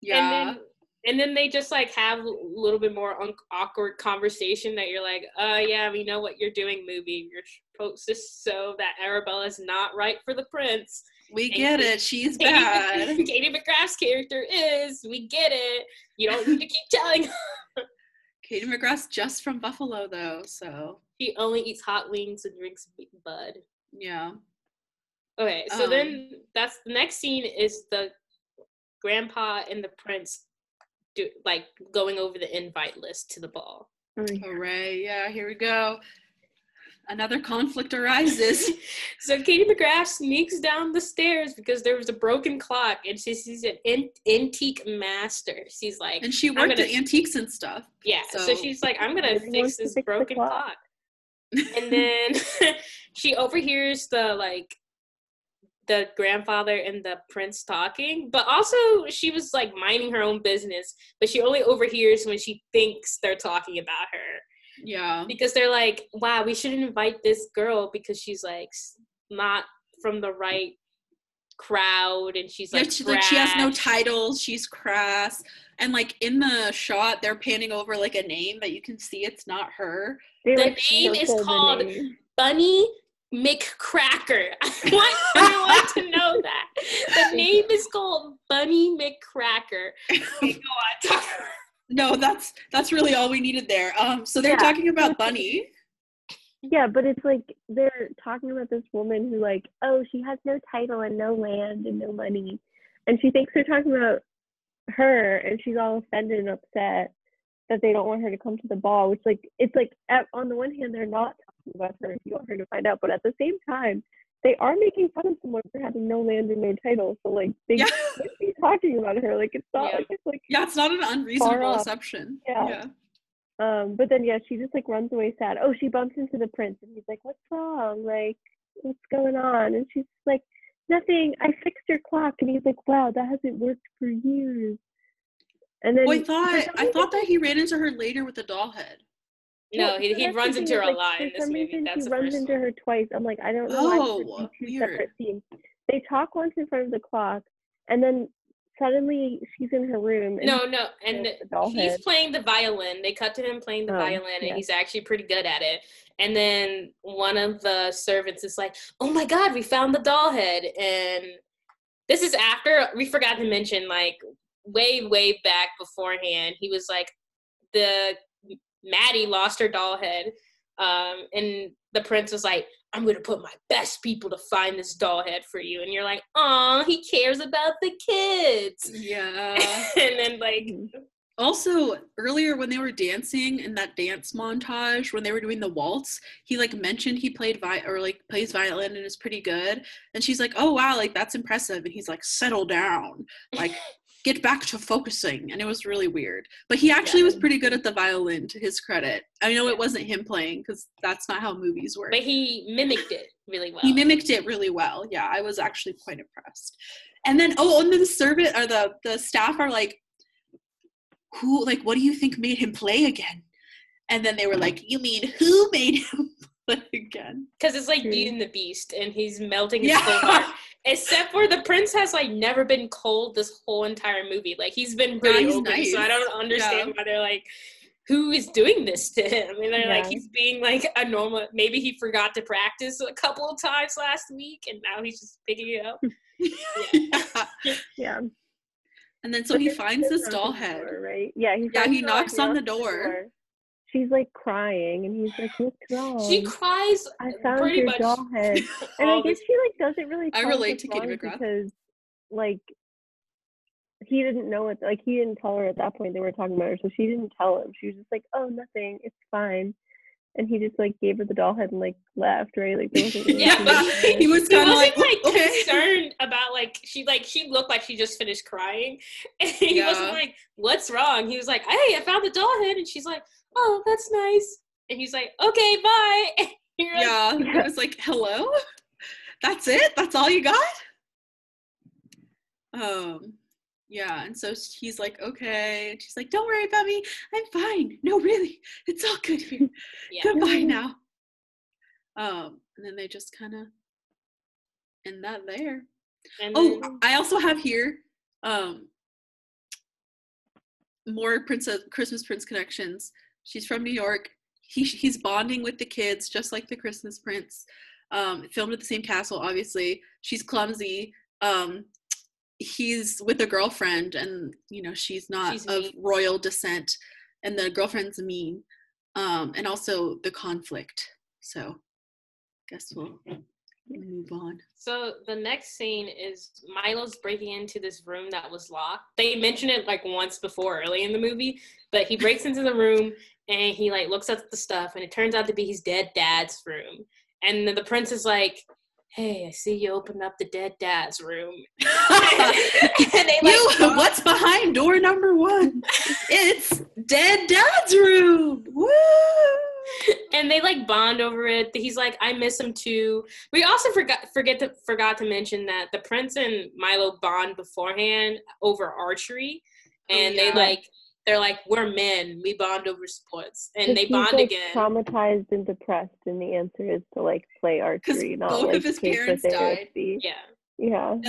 yeah
And then and then they just like have a little bit more un- awkward conversation that you're like, uh yeah, we know what you're doing, movie. You're supposed to show that Arabella's not right for the prince.
We
and
get
Katie-
it she's
Katie,
bad
Katie McGrath's character is. We get it. You don't need to keep telling.
katie mcgrath's just from buffalo though so
She only eats hot wings and drinks bud.
yeah
Okay, so
Um,
then that's the next scene is the grandpa and the prince do like going over the invite list to the ball.
Mm.
hooray yeah here we go another conflict arises
so Katie McGrath sneaks down the stairs because there was a broken clock and she sees an an- antique master. She's like,
and she worked
gonna-
at antiques and stuff
yeah. So,
so-
she's like, I'm gonna fix this
fix
broken
clock.
clock. and then she overhears the like the grandfather and the prince talking but also she was like minding her own business but she only overhears when she thinks they're talking about her
yeah
because they're like wow we shouldn't invite this girl because she's like not from the right crowd and she's
yeah,
like,
like she has no
brash.
titles she's crass and like in the shot they're panning over like a name that you can see it's not her
They,
The
like,
name is
circled the
called-
name.
Bunny McCracker. I want everyone to know that. The name is called Bunny McCracker. Okay, go on.
No, that's that's really all we needed there. Um, so they're
Yeah.
talking about Bunny.
Yeah, but it's like they're talking about this woman who, like, oh, she has no title and no land and no money. And she thinks they're talking about her, and she's all offended and upset that they don't want her to come to the ball, which, like, it's like, at, on the one hand, they're not talking about her if you want her to find out, but at the same time, they are making fun of someone for having no land and no title. So like they
Yeah.
talking about her. Like it's not
Yeah.
like it's like
Yeah, it's not an unreasonable assumption.
Yeah.
yeah.
um but then yeah, she just like runs away sad. Oh, she bumps into the prince and he's like, What's wrong? Like, what's going on? And she's like, Nothing, I fixed your clock and he's like, Wow, that hasn't worked for years. And then
Oh, I thought I thought that he ran into her later with a doll head.
No, he, he runs into her a lot
for
in this movie. That's
he runs into her twice. I'm like, I don't know why
Oh,
this would two
weird.
separate scenes. They talk once in front of the clock, and then suddenly she's in her room. And
No, no, and
the doll
he's
head.
playing the violin. They cut to him playing the
Oh,
violin, and
yeah.
he's actually pretty good at it. And then one of the servants is like, "Oh my god, we found the doll head!" And this is after we forgot to mention, like way, way back beforehand, he was like, the Maddie lost her doll head, um, and the prince was like, "I'm gonna put my best people to find this doll head for you," and you're like, "Oh, he cares about the kids."
Yeah.
and then like
Mhm.
Also, earlier when they were dancing in that dance montage, when they were doing the waltz, he like mentioned he played vi- or like plays violin and is pretty good. And she's like, "Oh wow, like that's impressive." And he's like, "Settle down, like get back to focusing." And it was really weird. But he actually was pretty good at the violin, to his credit. I know it wasn't him playing because that's not how movies work.
but he mimicked it really well.
He mimicked it really well. Yeah, I was actually quite impressed. And then oh, and then the servant or the the staff are like, who like what do you think made him play again? And then they were like, you mean who made him play again?
because it's like
True.
Beauty and the Beast, and he's melting his
Yeah.
cold heart. Except for the prince has like never been cold this whole entire movie. Like he's been pretty
he's
open, so I don't understand
Yeah.
why they're like, who is doing this to him? And they're like, he's being like a normal. Maybe he forgot to practice a couple of times last week, and now he's just picking it up.
Yeah.
Yeah.
And then so
But
he finds this doll head.
door, right? Yeah, he
Yeah, he knocks on the
knocks
door.
She's like crying, and he's like, "What's wrong?"
She cries
I uh, found
pretty
your
much
doll head. And I guess she like doesn't really.
I
tell
relate
what's
to Katie
wrong
McGrath.
because, like, he didn't know it. Like, he didn't tell her at that point they were talking about her, so she didn't tell him. She was just like, "Oh, nothing. It's fine." And he just like gave her the doll head and like left, right? Like, really
Yeah, but
he was
he
kind of
wasn't
like,
like,
okay.
concerned about like she like she looked like she just finished crying and he wasn't like what's wrong he was like hey i found the doll head and she's like oh that's nice and he's like okay bye you're like,
Yeah, it was like, hello? That's it? That's all you got? Um, yeah, and so he's like, okay. And she's like, don't worry about me. I'm fine. No, really. It's all good here.
yeah
Goodbye now. Um, and then they just kind of end that there.
and
Oh,
then,
I also have here um more princess Christmas Prince connections. She's from New York. He he's bonding with the kids just like the Christmas Prince. Um, filmed at the same castle, obviously. She's clumsy. Um, he's with a girlfriend, and you know she's not
She's
of
mean.
royal descent, and the girlfriend's mean. Um, and also the conflict. So, guess we'll move on.
so the next scene is milo's breaking into this room that was locked they mention it like once before early in the movie but he breaks into the room and he like looks at the stuff and it turns out to be his dead dad's room and then the prince is like hey i see you opened up the dead dad's room and they like
you, what's behind door number one? It's Dead Dad's room. Woo!
And they like bond over it. He's like, I miss him too. We also forgot forget to forgot to mention that the prince and Milo bond beforehand over archery,
Oh,
and they like they're like we're men. We bond over sports, and they bond
like,
again.
Traumatized and depressed, and the answer is to like play archery, not
both of
like
his parents died.
yeah,
Yeah.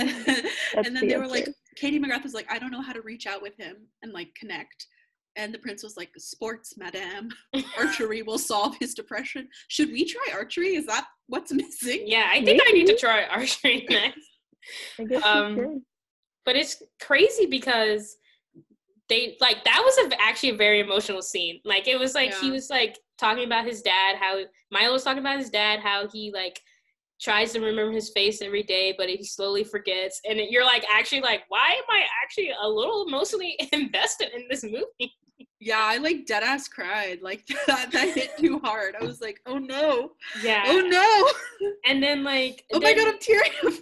and then
the
they were like. Katie McGrath was like, I don't know how to reach out with him and like connect. And the prince was like, Sports, madame. Archery will solve his depression. Should we try archery? Is that what's missing?
yeah. I think I need to try archery next.
I guess
Um, but it's crazy because they like that was a, actually a very emotional scene like it was like he was like talking about his dad how milo was talking about his dad how he like tries to remember his face every day but he slowly forgets and you're like actually like why am i actually a little emotionally invested in this movie
Yeah, I like dead ass cried. Like that, that hit too hard. I was like, oh no.
Yeah.
Oh no.
And then like
Oh my god, I'm tearing.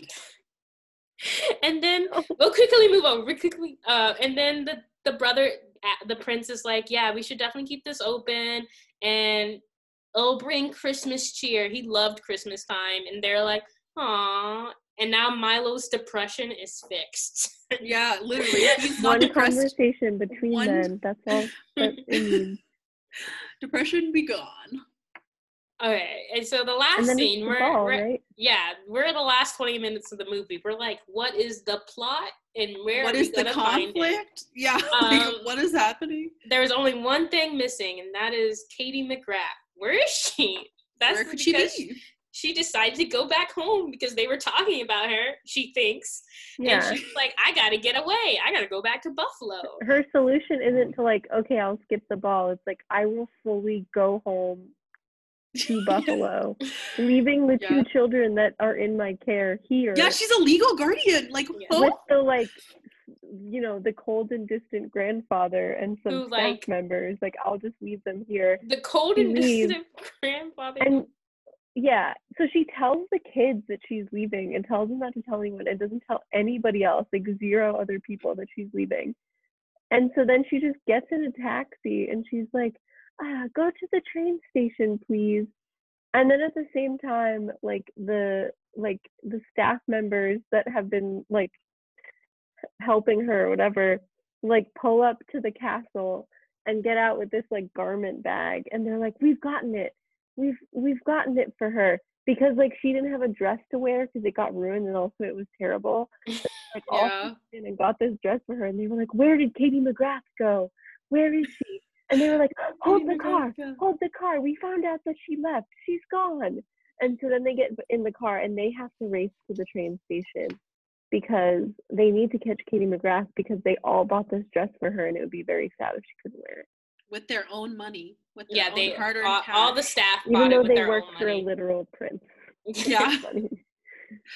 and then we'll quickly move on. We'll quickly uh and then the the brother uh, the prince is like, yeah, we should definitely keep this open and it'll bring Christmas cheer. He loved Christmas time and they're like, "Aw." And now Milo's depression is fixed.
yeah, literally. He's not
One
depressed.
conversation between
One-
them. That's all that it needs.
Depression be gone.
okay, and so the last
And then
scene,
it's
we're,
ball,
we're
right?
yeah, we're in the last 20 minutes of the movie. We're like, what is the plot and where
What
are
is
we
the
gonna find it?
conflict? Yeah. like,
Um,
what is happening?
There's only one thing missing, and that is Katie McGrath. Where is she? That's
Where could she
because
be?
She decided to go back home because they were talking about her, she thinks.
Yeah.
And she's like, I gotta get away. I gotta go back to Buffalo.
Her solution isn't to like, okay, I'll skip the ball. It's like I will fully go home to Buffalo, leaving the
Yeah.
two children that are in my care here.
Yeah, she's a legal guardian. Like,
Yeah.
with the like you know the cold and distant grandfather and some
Who,
staff
like-
members like i'll just leave them here
The cold and
Leave.
distant grandfather.
and yeah so she tells the kids that she's leaving and tells them not to tell anyone and doesn't tell anybody else like zero other people that she's leaving. And so then she just gets in a taxi and she's like ah, go to the train station please. And then at the same time like the like the staff members that have been like helping her or whatever like pull up to the castle and get out with this like garment bag and they're like we've gotten it we've we've gotten it for her because like she didn't have a dress to wear because it got ruined and also it was terrible. Like all
yeah.
in and got this dress for her and they were like where did katie mcgrath go? Where is she? And they were like hold the car hold the car. We found out that she left. She's gone. And so then they get in the car and they have to race to the train station because they need to catch katie mcgrath because they all bought this dress for her and it would be very sad if she couldn't wear it
With their own money. With their
yeah,
own
they
hard-earned
all, all the
cash.
staff
even
bought it
though
with
they
their
work
own
for a literal prince
Yeah.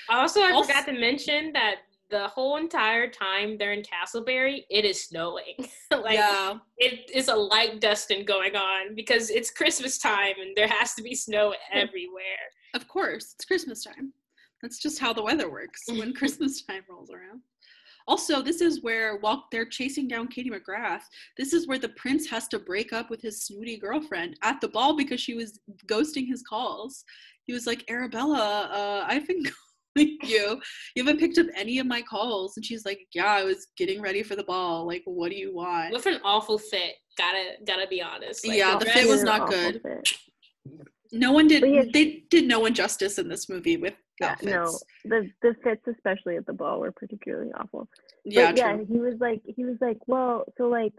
Also, I
Also-
forgot to mention that the whole entire time they're in Castlebury, it is snowing. like
yeah.
it is a light dusting going on because it's Christmas time and there has to be snow everywhere.
Of course, it's Christmas time. That's just how the weather works when Christmas time rolls around. Also, this is where while they're chasing down Katie McGrath, this is where the prince has to break up with his snooty girlfriend at the ball because she was ghosting his calls. He was like, Arabella, uh, I've been calling you. You haven't picked up any of my calls. And she's like, Yeah, I was getting ready for the ball. Like, what do you want?
What an awful fit? Gotta gotta be honest. Like,
Yeah,
the
the fit was not good.
fit.
No one did.
Yeah,
they did no one justice in this movie with
Yeah, no, the the fits, especially at the ball, were particularly awful.
Yeah,
but yeah, he was like, he was like, well, so like,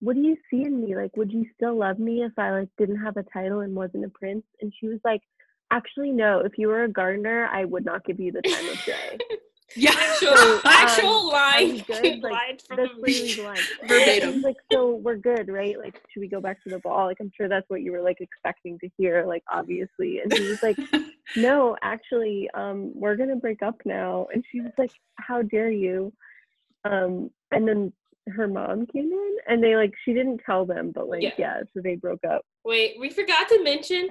what do you see in me? Like, would you still love me if I like didn't have a title and wasn't a prince? And she was like, actually, no. If you were a gardener, I would not give you the time of day.
Yeah,
actual,
So, um,
actual
are
line,
good? Like, That's literally the line.
Verbatim.
Like, so we're good, right? Like, should we go back to the ball? Like, I'm sure that's what you were like expecting to hear, like, obviously. And he was like, no, actually, um, we're gonna break up now. And she was like, how dare you? Um, and then her mom came in, and they like, she didn't tell them, but like,
Yeah.
yeah, so they broke up.
Wait, we forgot to mention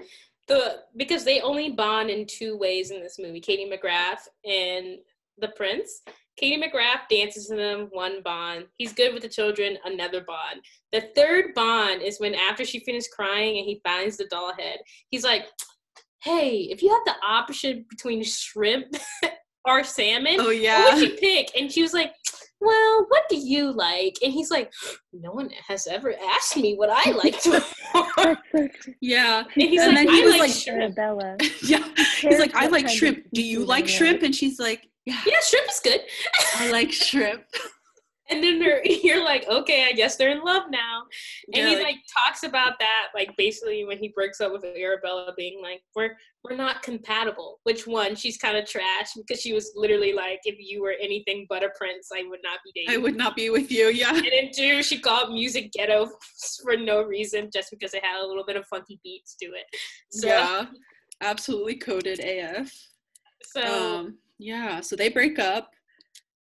the because they only bond in two ways in this movie: Katie McGrath and the prince. Katie McGrath dances to them, one bond. He's good with the children, another bond. The third bond is when after she finished crying and he finds the doll head, he's like, "Hey, if you had the option between shrimp or salmon,
oh yeah,
what
yeah.
would you pick?" And she was like, "Well, what do you like?" And he's like, "No one has ever asked me what I like to."
That's so true.
Yeah.
And he's
And
like,
then he
I
was
like
like-
shrimp.
Arabella.
Yeah. He's like, I like shrimp. Do you
seafood I
like
like?"
shrimp? And she's like, Yeah,
Yeah, shrimp is good.
I like shrimp.
And then you're like, okay, I guess they're in love now. And
Yeah,
he
like-
like talks about that, like basically when he breaks up with Arabella, being like, we're we're not compatible. Which one? She's kind of trash because she was literally like, if you were anything but a prince, I would not be dating.
I would not be with you. Yeah.
And then two, she called music ghetto for no reason, just because it had a little bit of funky beats to it. So,
Yeah. Absolutely coded AF.
so
Um, yeah. So they break up.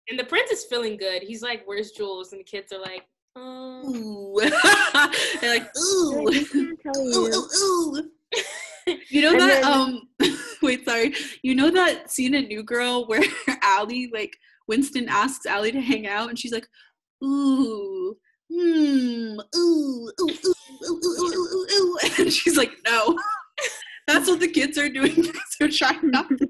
And the prince is feeling good. He's like, Where's Jules? And the kids are like. Um.
Ooh. They're like, Ooh. ooh, ooh, ooh. you know that,
then,
um, wait, sorry. You know that scene in New Girl where Allie, like, Winston asks Allie to hang out and she's like, Ooh. Hmm. Ooh, ooh, ooh, ooh, ooh, ooh, ooh, ooh. And she's like, no. That's what the kids are doing. They're trying not to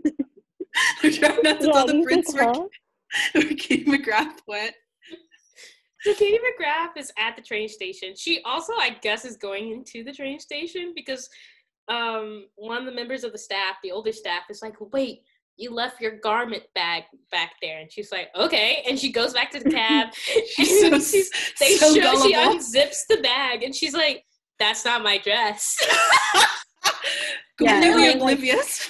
they're trying not to
Yeah,
tell the
he's
prince
like,
where, where Katie McGrath went.
So Katie McGrath is at the train station. She also, I guess, is going into the train station because um, one of the members of the staff, the older staff, is like, "Wait, you left your garment bag back there," and she's like, "Okay," and she goes back to the cab.
She's so,
she's, they
so
show she unzips the bag, and she's like, "That's not my dress."
Yeah,
Completely
and, like,
oblivious.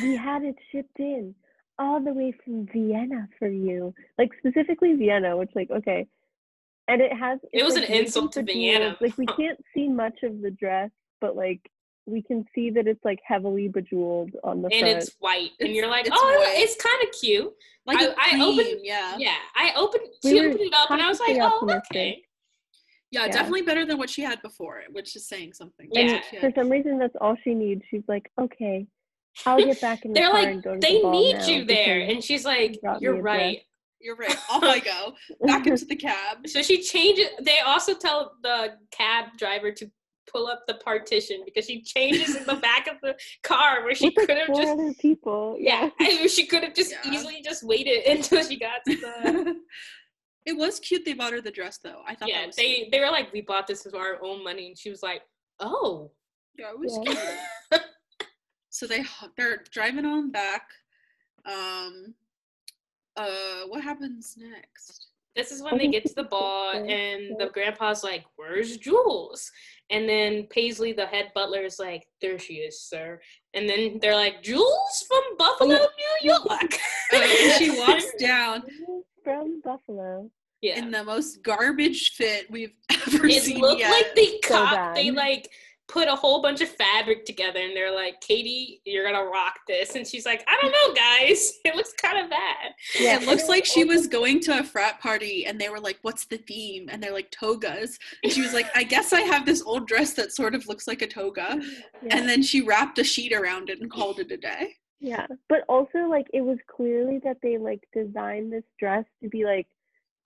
we had it shipped in all the way from Vienna for you. Like specifically Vienna, which like okay. And it has
It was
like,
an insult to Vienna.
jewels. Like we can't see much of the dress, but like we can see that it's like heavily bejeweled on the
and
front.
it's white, and you're like,
it's
"Oh,
white.
it's kind of cute."
Like
I,
cream,
opened-
yeah.
Yeah, I opened.
We
She opened it up, and I was like,
cautiously
"Oh, okay."
Yeah,
Yeah.
definitely better than what she had before, which is saying something.
Yeah.
That's what she
For some reason, that's all she needs. She's like, okay, I'll get back in the
They're
car
like,
and go to
they
the ball
need you there, and she's like, "You're right."
You're right. Off I go. Back into the cab.
So she changes. They also tell the cab driver to pull up the partition because she changes in the back of the car where she could have just
other people.
yeah,
Yeah.
she could have just
Yeah.
easily just waited until she got to the
it was cute they bought her the dress though. I thought
yeah.
that was
They
sweet.
they were like, we bought this with our own money, and she was like, oh.
Yeah, it was
Yeah.
cute. So they they're driving on back. Um uh what happens next?
This is when they get to the ball, and the grandpa's like, "Where's Jules?" And then Paisley, the head butler, is like, "There she is, sir." And then they're like, "Jules from Buffalo, New York."
Uh, and she walks down
From Buffalo.
yeah.
in the most garbage fit we've ever
It
seen It
looked
yet.
like they
So
they like put a whole bunch of fabric together, and they're like, "Katie, you're gonna rock this," and she's like, "I don't know, guys. It looks kind of bad."
Yeah,
it looks like she was going to a frat party and they were like, What's the theme? And they're like, togas. And she was like, I guess I have this old dress that sort of looks like a toga.
Yeah.
And then she wrapped a sheet around it and called it a day.
Yeah, but also like it was clearly that they like designed this dress to be like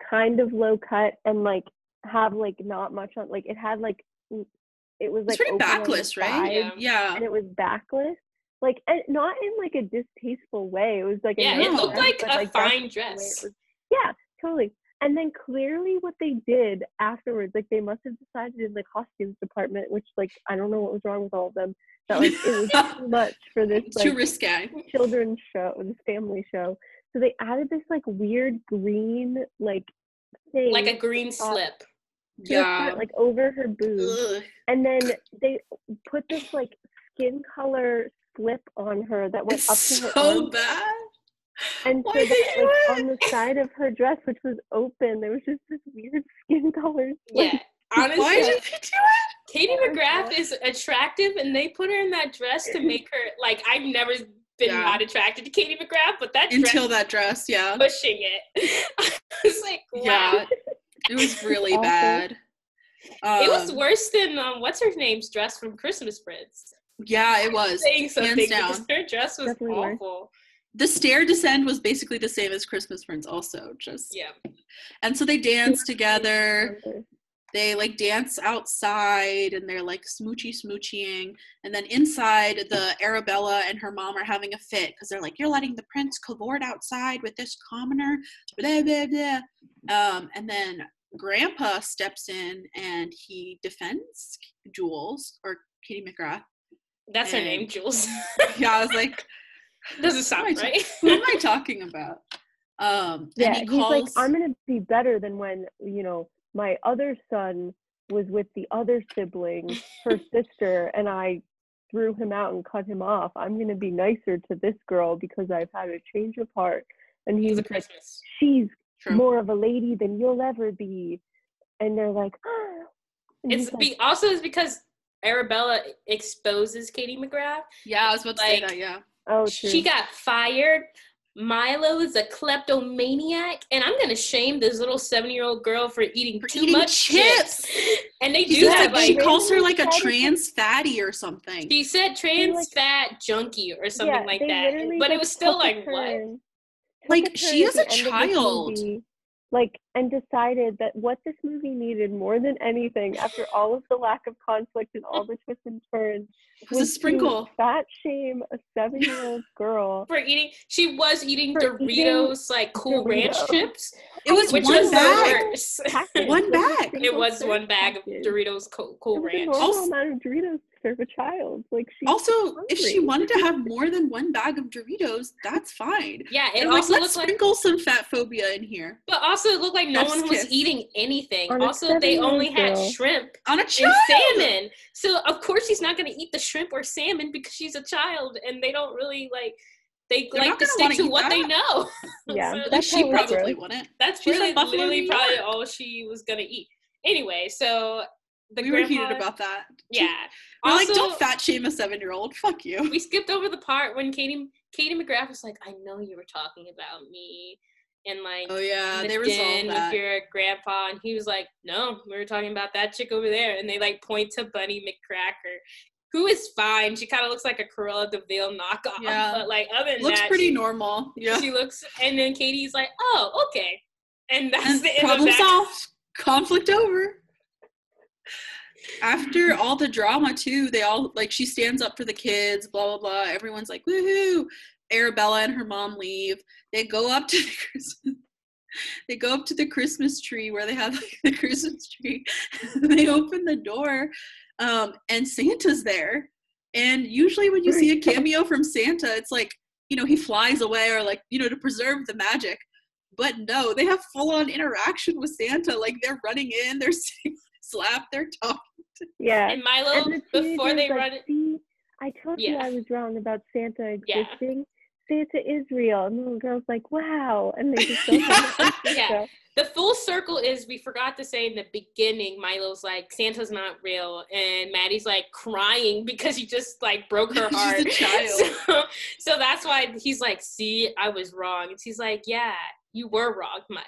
kind of low cut and like have like not much on like it had like n- it was
It's
like
pretty
open on the
backless, right?
Yeah.
Yeah.
and it was backless like and not in like a distasteful way it was like a
Yeah, it looked
dress,
like
but,
a
that's
fine
the way it
dress.
was- yeah totally and then clearly what they did afterwards like they must have decided in the costumes department which like i don't know what was wrong with all of them that like it was too much for this like
too risque.
children's show, this family show. So they added this like weird green like thing
Like a green
top
slip.
To the front, like over her boobs,
Ugh.
and then they put this like skin color slip on her that went
It's
up to her
so bad.
and
Why
so
did
that
they
like on the side of her dress, which was open, there was just this weird skin color. slip.
Yeah. Honestly,
Why did they do it?
Katie
Yeah.
McGrath is attractive, and they put her in that dress to make her like I've never been
Yeah.
not attracted to Katie McGrath, but that
Until
dress
that dress, yeah.
pushing it. it's like wow.
Yeah. It was really
Awful.
bad.
It was
Um,
worse than um, what's her name's dress from Christmas Prince.
Yeah, it was.
Saying something
down.
because her dress was
Definitely worse.
awful.
The stair descend was basically the same as Christmas Prince, also. Just
Yeah.
and so they dance together.
Remember.
They like dance outside and they're like smoochy smooching. And then inside, the Arabella and her mom are having a fit because they're like, You're letting the prince cavort outside with this commoner. Blah, blah, blah. Um, and then grandpa steps in and he defends Jules or Katie McGrath.
That's her name, Jules.
Yeah, I was like,
Doesn't sound
Who am I
right.
Who am I talking about? Um,
Yeah,
and he
he's like, I'm gonna be better than when you know my other son was with the other sibling, her sister, and I threw him out and cut him off. I'm gonna be nicer to this girl because I've had a change of heart. And
It
he
was a
was like,
Christmas.
she's
True.
more of a lady than you'll ever be. And they're like, and
It's
like,
be, also is because Arabella exposes Katie McGrath.
yeah, I was about to say that. Yeah.
oh, true.
She got fired Milo is a kleptomaniac, and I'm gonna shame this little seven year old girl for eating
For
too
eating
much chips.
chips.
And they
She
do
says
have
that she calls her like a trans fatty or something.
she said trans
like-
fat junkie or something
yeah,
like that,
literally
but it was still like what?
Like, she is a
the end of this
child.
movie, like and decided that what this movie needed more than anything after all of the lack of conflict and all the twists and turns
It was a
to
sprinkle.
fat shame a seven year old girl
For eating, she was eating
For eating
Doritos, like Cool Ranch chips,
It was one
was
bag. One bag.
It was one bag of. Doritos Co-
It
Cool
was a
Ranch.
normal
Also-
amount of Doritos to serve a child. Like she
Also, if she wanted to have more than one bag of Doritos, that's fine.
Yeah, it
And like,
also
let's
looked like,
sprinkle some fat phobia in here
but also it looked like no
Chef's
one was
kiss.
eating anything.
On
Also, they
seven-year-old
only had shrimp
on a
and salmon. So of course she's not going to eat the shrimp or salmon because she's a child, and they don't really like. They
They're
like
not
to stick
wanna
to
eat
what they know.
Yeah,
So
that's
she
how it was
probably wouldn't.
that's
She's
really literally probably
York.
all she was gonna eat. Anyway, so the
we were heated about that.
Yeah.
We're
also,
like, don't fat shame a seven year old. Fuck you.
we skipped over the part when Katie Katie McGrath was like, "I know you were talking about me," and like.
Oh yeah, they
the
resolved that.
with your grandpa, and he was like, "No, we were talking about that chick over there." And they like point to Bunny McCracker, who is fine. She kind of looks like a Cruella de Vil knockoff,
Yeah.
but like other than
Looks
that,
pretty
she,
normal. Yeah.
she looks. And then Katie's like, "Oh, okay," and that's
and
the end
problem
of that.
solved. Conflict over. After all the drama too, they all like she stands up for the kids, blah blah blah. Everyone's like, woohoo. Arabella and her mom leave. They go up to the Christmas. They go up to the Christmas tree where they have like, the Christmas tree. they open the door, um, and Santa's there. And usually, when you see a cameo from Santa, it's like you know he flies away or like you know to preserve the magic. But no, they have full on interaction with Santa. Like they're running in, they're sitting, slap, they're talking.
yeah.
And Milo,
And the
before they
teenager's
run
See, I told you I was wrong about Santa
Yeah.
Existing. Santa is real. And the little girl's like, wow. And they just don't
Yeah.
the
Yeah.
Santa.
the full circle is we forgot to say in the beginning milo's like santa's not real and maddie's like crying because he just like broke her
She's a
heart
child.
so, so that's why he's like see i was wrong and she's like yeah you were wrong my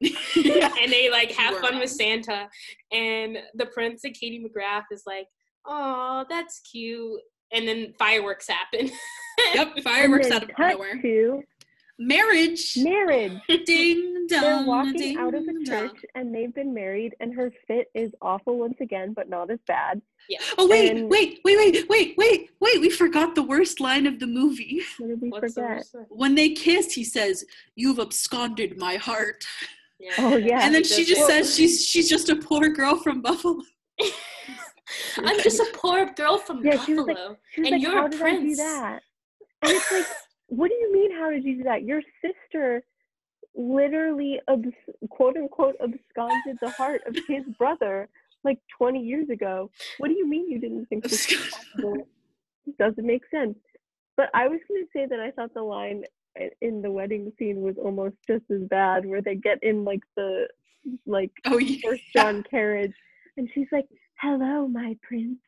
yeah.
and they like have
were
fun with santa and the prince and katie mcgrath is like oh that's cute and then fireworks happen
Yep, fireworks out of
cut
nowhere.
to
Marriage.
marriage.
Ding dong.
They're walking
ding
out of a
dong.
church and they've been married, and her fit is awful once again, but not as bad.
yeah
Oh wait,
and-
wait, wait, wait, wait, wait, wait! We forgot the worst line of the movie.
What did we
What's
forget?
worst one?
When they kiss, he says, "You've absconded my heart,"
yeah.
Oh, yeah.
and then she
does
just
that.
says she's she's just a poor girl from Buffalo.
I'm just a poor girl from
Yeah, she was
Buffalo.
like-
And
like,
you're a
how did I do
prince."
that? And it's like, what do you mean, how did you do that? Your sister literally, quote unquote, absconded the heart of his brother like 20 years ago. What do you mean you didn't think this was possible? It doesn't make sense. But I was going to say that I thought the line in the wedding scene was almost just as bad, where they get in like the like
Oh yeah.
first John carriage, and she's like, "Hello, my prince,"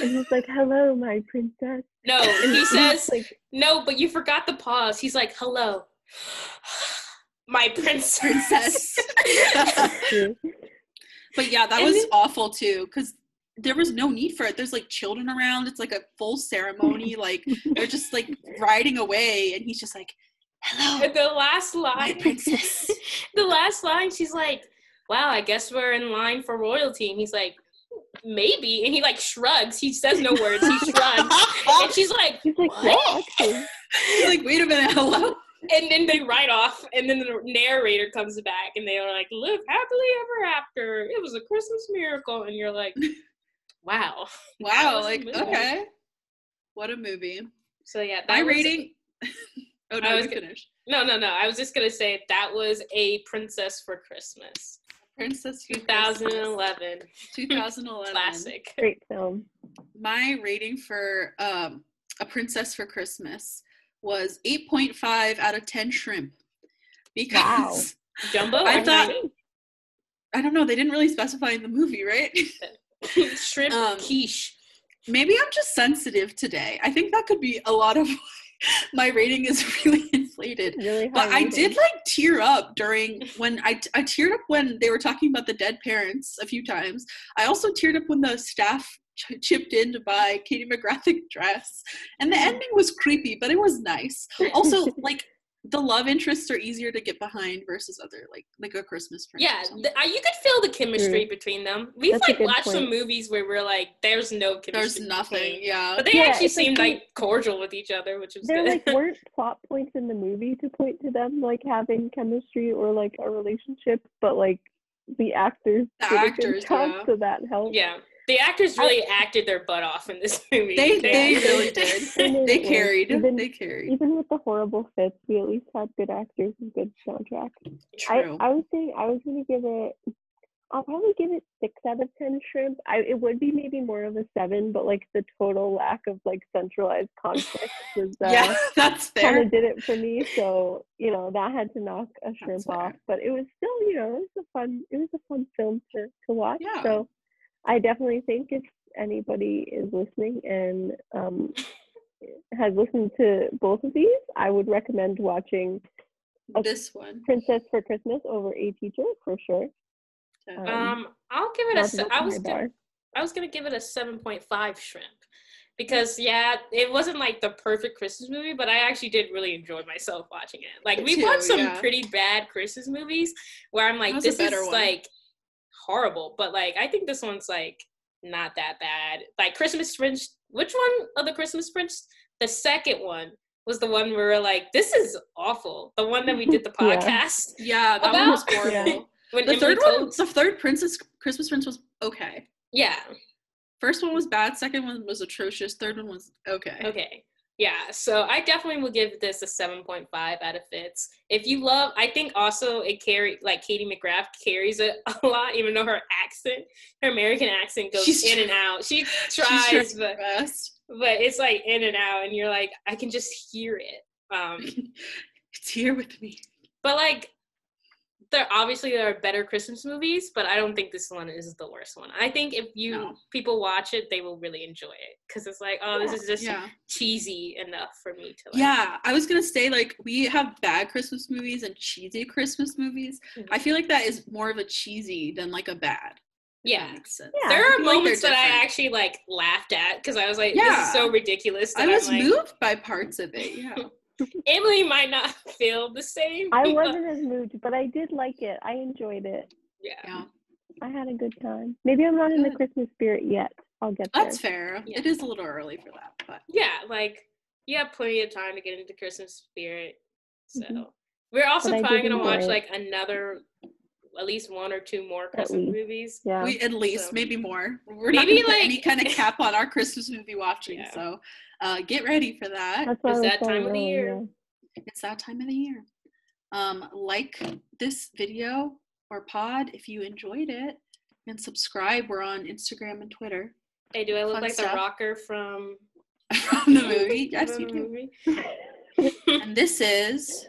and he's like, "Hello, my princess."
No,
And
he says,
like,
no, but you forgot the pause. He's like, hello, my princess.
Princess. But yeah, that
And
was
then-
awful too, because there was no need for it. There's like children around. It's like a full ceremony. like they're just like riding away, and he's just like, "Hello,
And the last
my
line,
princess."
the last line, she's like, wow, I guess we're in line for royalty. And he's like, maybe. And he like shrugs. He says no words. He shrugs. and she's like,
she's like,
What?
"Yeah,
like, "Wait a minute, hello."
and then they write off. And then the narrator comes back and they are like, live happily ever after. It was a Christmas miracle. And you're like, wow.
Wow, like okay, what a movie.
So yeah, that
My
was-
rating. oh no,
I
I
was
was finished.
No, no, no. I was just gonna say that was a Princess for Christmas,
Princess
2011
2011
classic.
Great film.
My rating for um, A Princess for Christmas was 8.5 out of 10 shrimp. Because
Jumbo.
I thought- I don't know, they didn't really specify in the movie, right?
shrimp
um,
quiche.
Maybe I'm just sensitive today. I think that could be a lot of why my rating is really inflated.
Really
But I did like tear up during when I I teared up when they were talking about the dead parents a few times. I also teared up when the staff ch- chipped in to buy Katie McGrath dress, and the mm. ending was creepy, but it was nice. Also, like the love interests are easier to get behind versus other like like a Christmas friend.
Yeah,
something.
th- uh, you could feel the chemistry between them. We've
That's
like
good
watched some movies where we're like, there's no chemistry.
there's nothing.
between-
Yeah,
But they
Yeah,
actually
it's like
seemed like cordial with each other, which was
there
good.
like weren't plot points in the movie to point to them like having chemistry or like a relationship, but like the actors
The
did a good
actors,
job,
yeah.
so that helped.
yeah, the actors really acted their butt off in this movie.
They-
they
really did.
And
they
it was-
carried.
Even,
they carried.
even with the horrible fits, we at least had good actors and good soundtrack.
True.
I, I was saying I was gonna give it I'll probably give it six out of ten shrimp. I it would be maybe more of a seven, but like the total lack of like centralized conflict was uh,
yeah, that's
kind of did it for me. So you know that had to knock a shrimp off, but it was still you know it was a fun it was a fun film to to watch.
Yeah.
So I definitely think if anybody is listening and um, has listened to both of these, I would recommend watching
This one.
Princess for Christmas over A Teacher for sure.
Uh,
Um, I'll give it a.
not
se- I was gonna. I was gonna give it a seven point five shrimp because yeah, it wasn't like the perfect Christmas movie, but I actually did really enjoy myself watching it. Like we
too,
watched some
yeah.
pretty bad Christmas movies where I'm like,
That was a
this is
one.
like horrible, but like I think this one's like not that bad. Like Christmas Prince, which one of the Christmas Prince? The second one was the one where we're like, this is awful. The one that we did the podcast
yeah, that one was
about
horrible.
when
The
Emily
third one,
Coates-
the third Princess Christmas Prince was okay.
yeah.
First one was bad. Second one was atrocious. Third one was okay.
Okay. Yeah, so I definitely will give this a 7.5 out of fits. If you love, I think also it carry like Katie McGrath carries it a lot, even though her accent, her American accent goes
She's
in
tr-
and out. She tries, but but it's like in and out, and you're like, I can just hear it. Um,
It's here with me.
but like, there obviously there are better Christmas movies, but I don't think this one is the worst one. I think if you
No.
people watch it, they will really enjoy it because it's like, oh, this is just
Yeah.
cheesy enough for me to like.
Yeah, I was gonna say like we have bad Christmas movies and cheesy Christmas movies.
Mhm.
I feel like that is more of a cheesy than like a bad.
Yeah.
Yeah.
there are moments that I actually like laughed at because I was like, this
Yeah.
is so ridiculous. That
I was
like,
moved by parts of it. Yeah.
Emily might not feel the same.
I wasn't as moved, but I did like it. I enjoyed it.
Yeah.
yeah.
I had a good time. Maybe I'm not in the Christmas spirit yet. I'll get there.
That's fair.
Yeah.
It is a little early for that, but
Yeah, like you have plenty of time to get into Christmas spirit. So
Mhm.
we're also
But
probably gonna watch
it.
like another, at least one or two more Christmas movies.
Yeah.
we at least
So-
maybe more. We're not
Maybe,
gonna put any kind of cap on our Christmas movie watching.
Yeah.
So uh, get ready for that.
That's why I
It's that time of the
earlier,
year.
It's that time of the year. Um, like this video or pod if you enjoyed it, and subscribe. We're on Instagram and Twitter
Hey, do I look
Fun
like
stuff.
the rocker from
from the movie. Yes, you
the
do.
movie?
And this is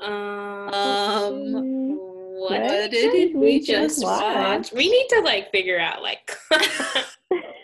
Um,
um.
What
what
did
we
we
just
just
watch?
watch? We need to like figure out like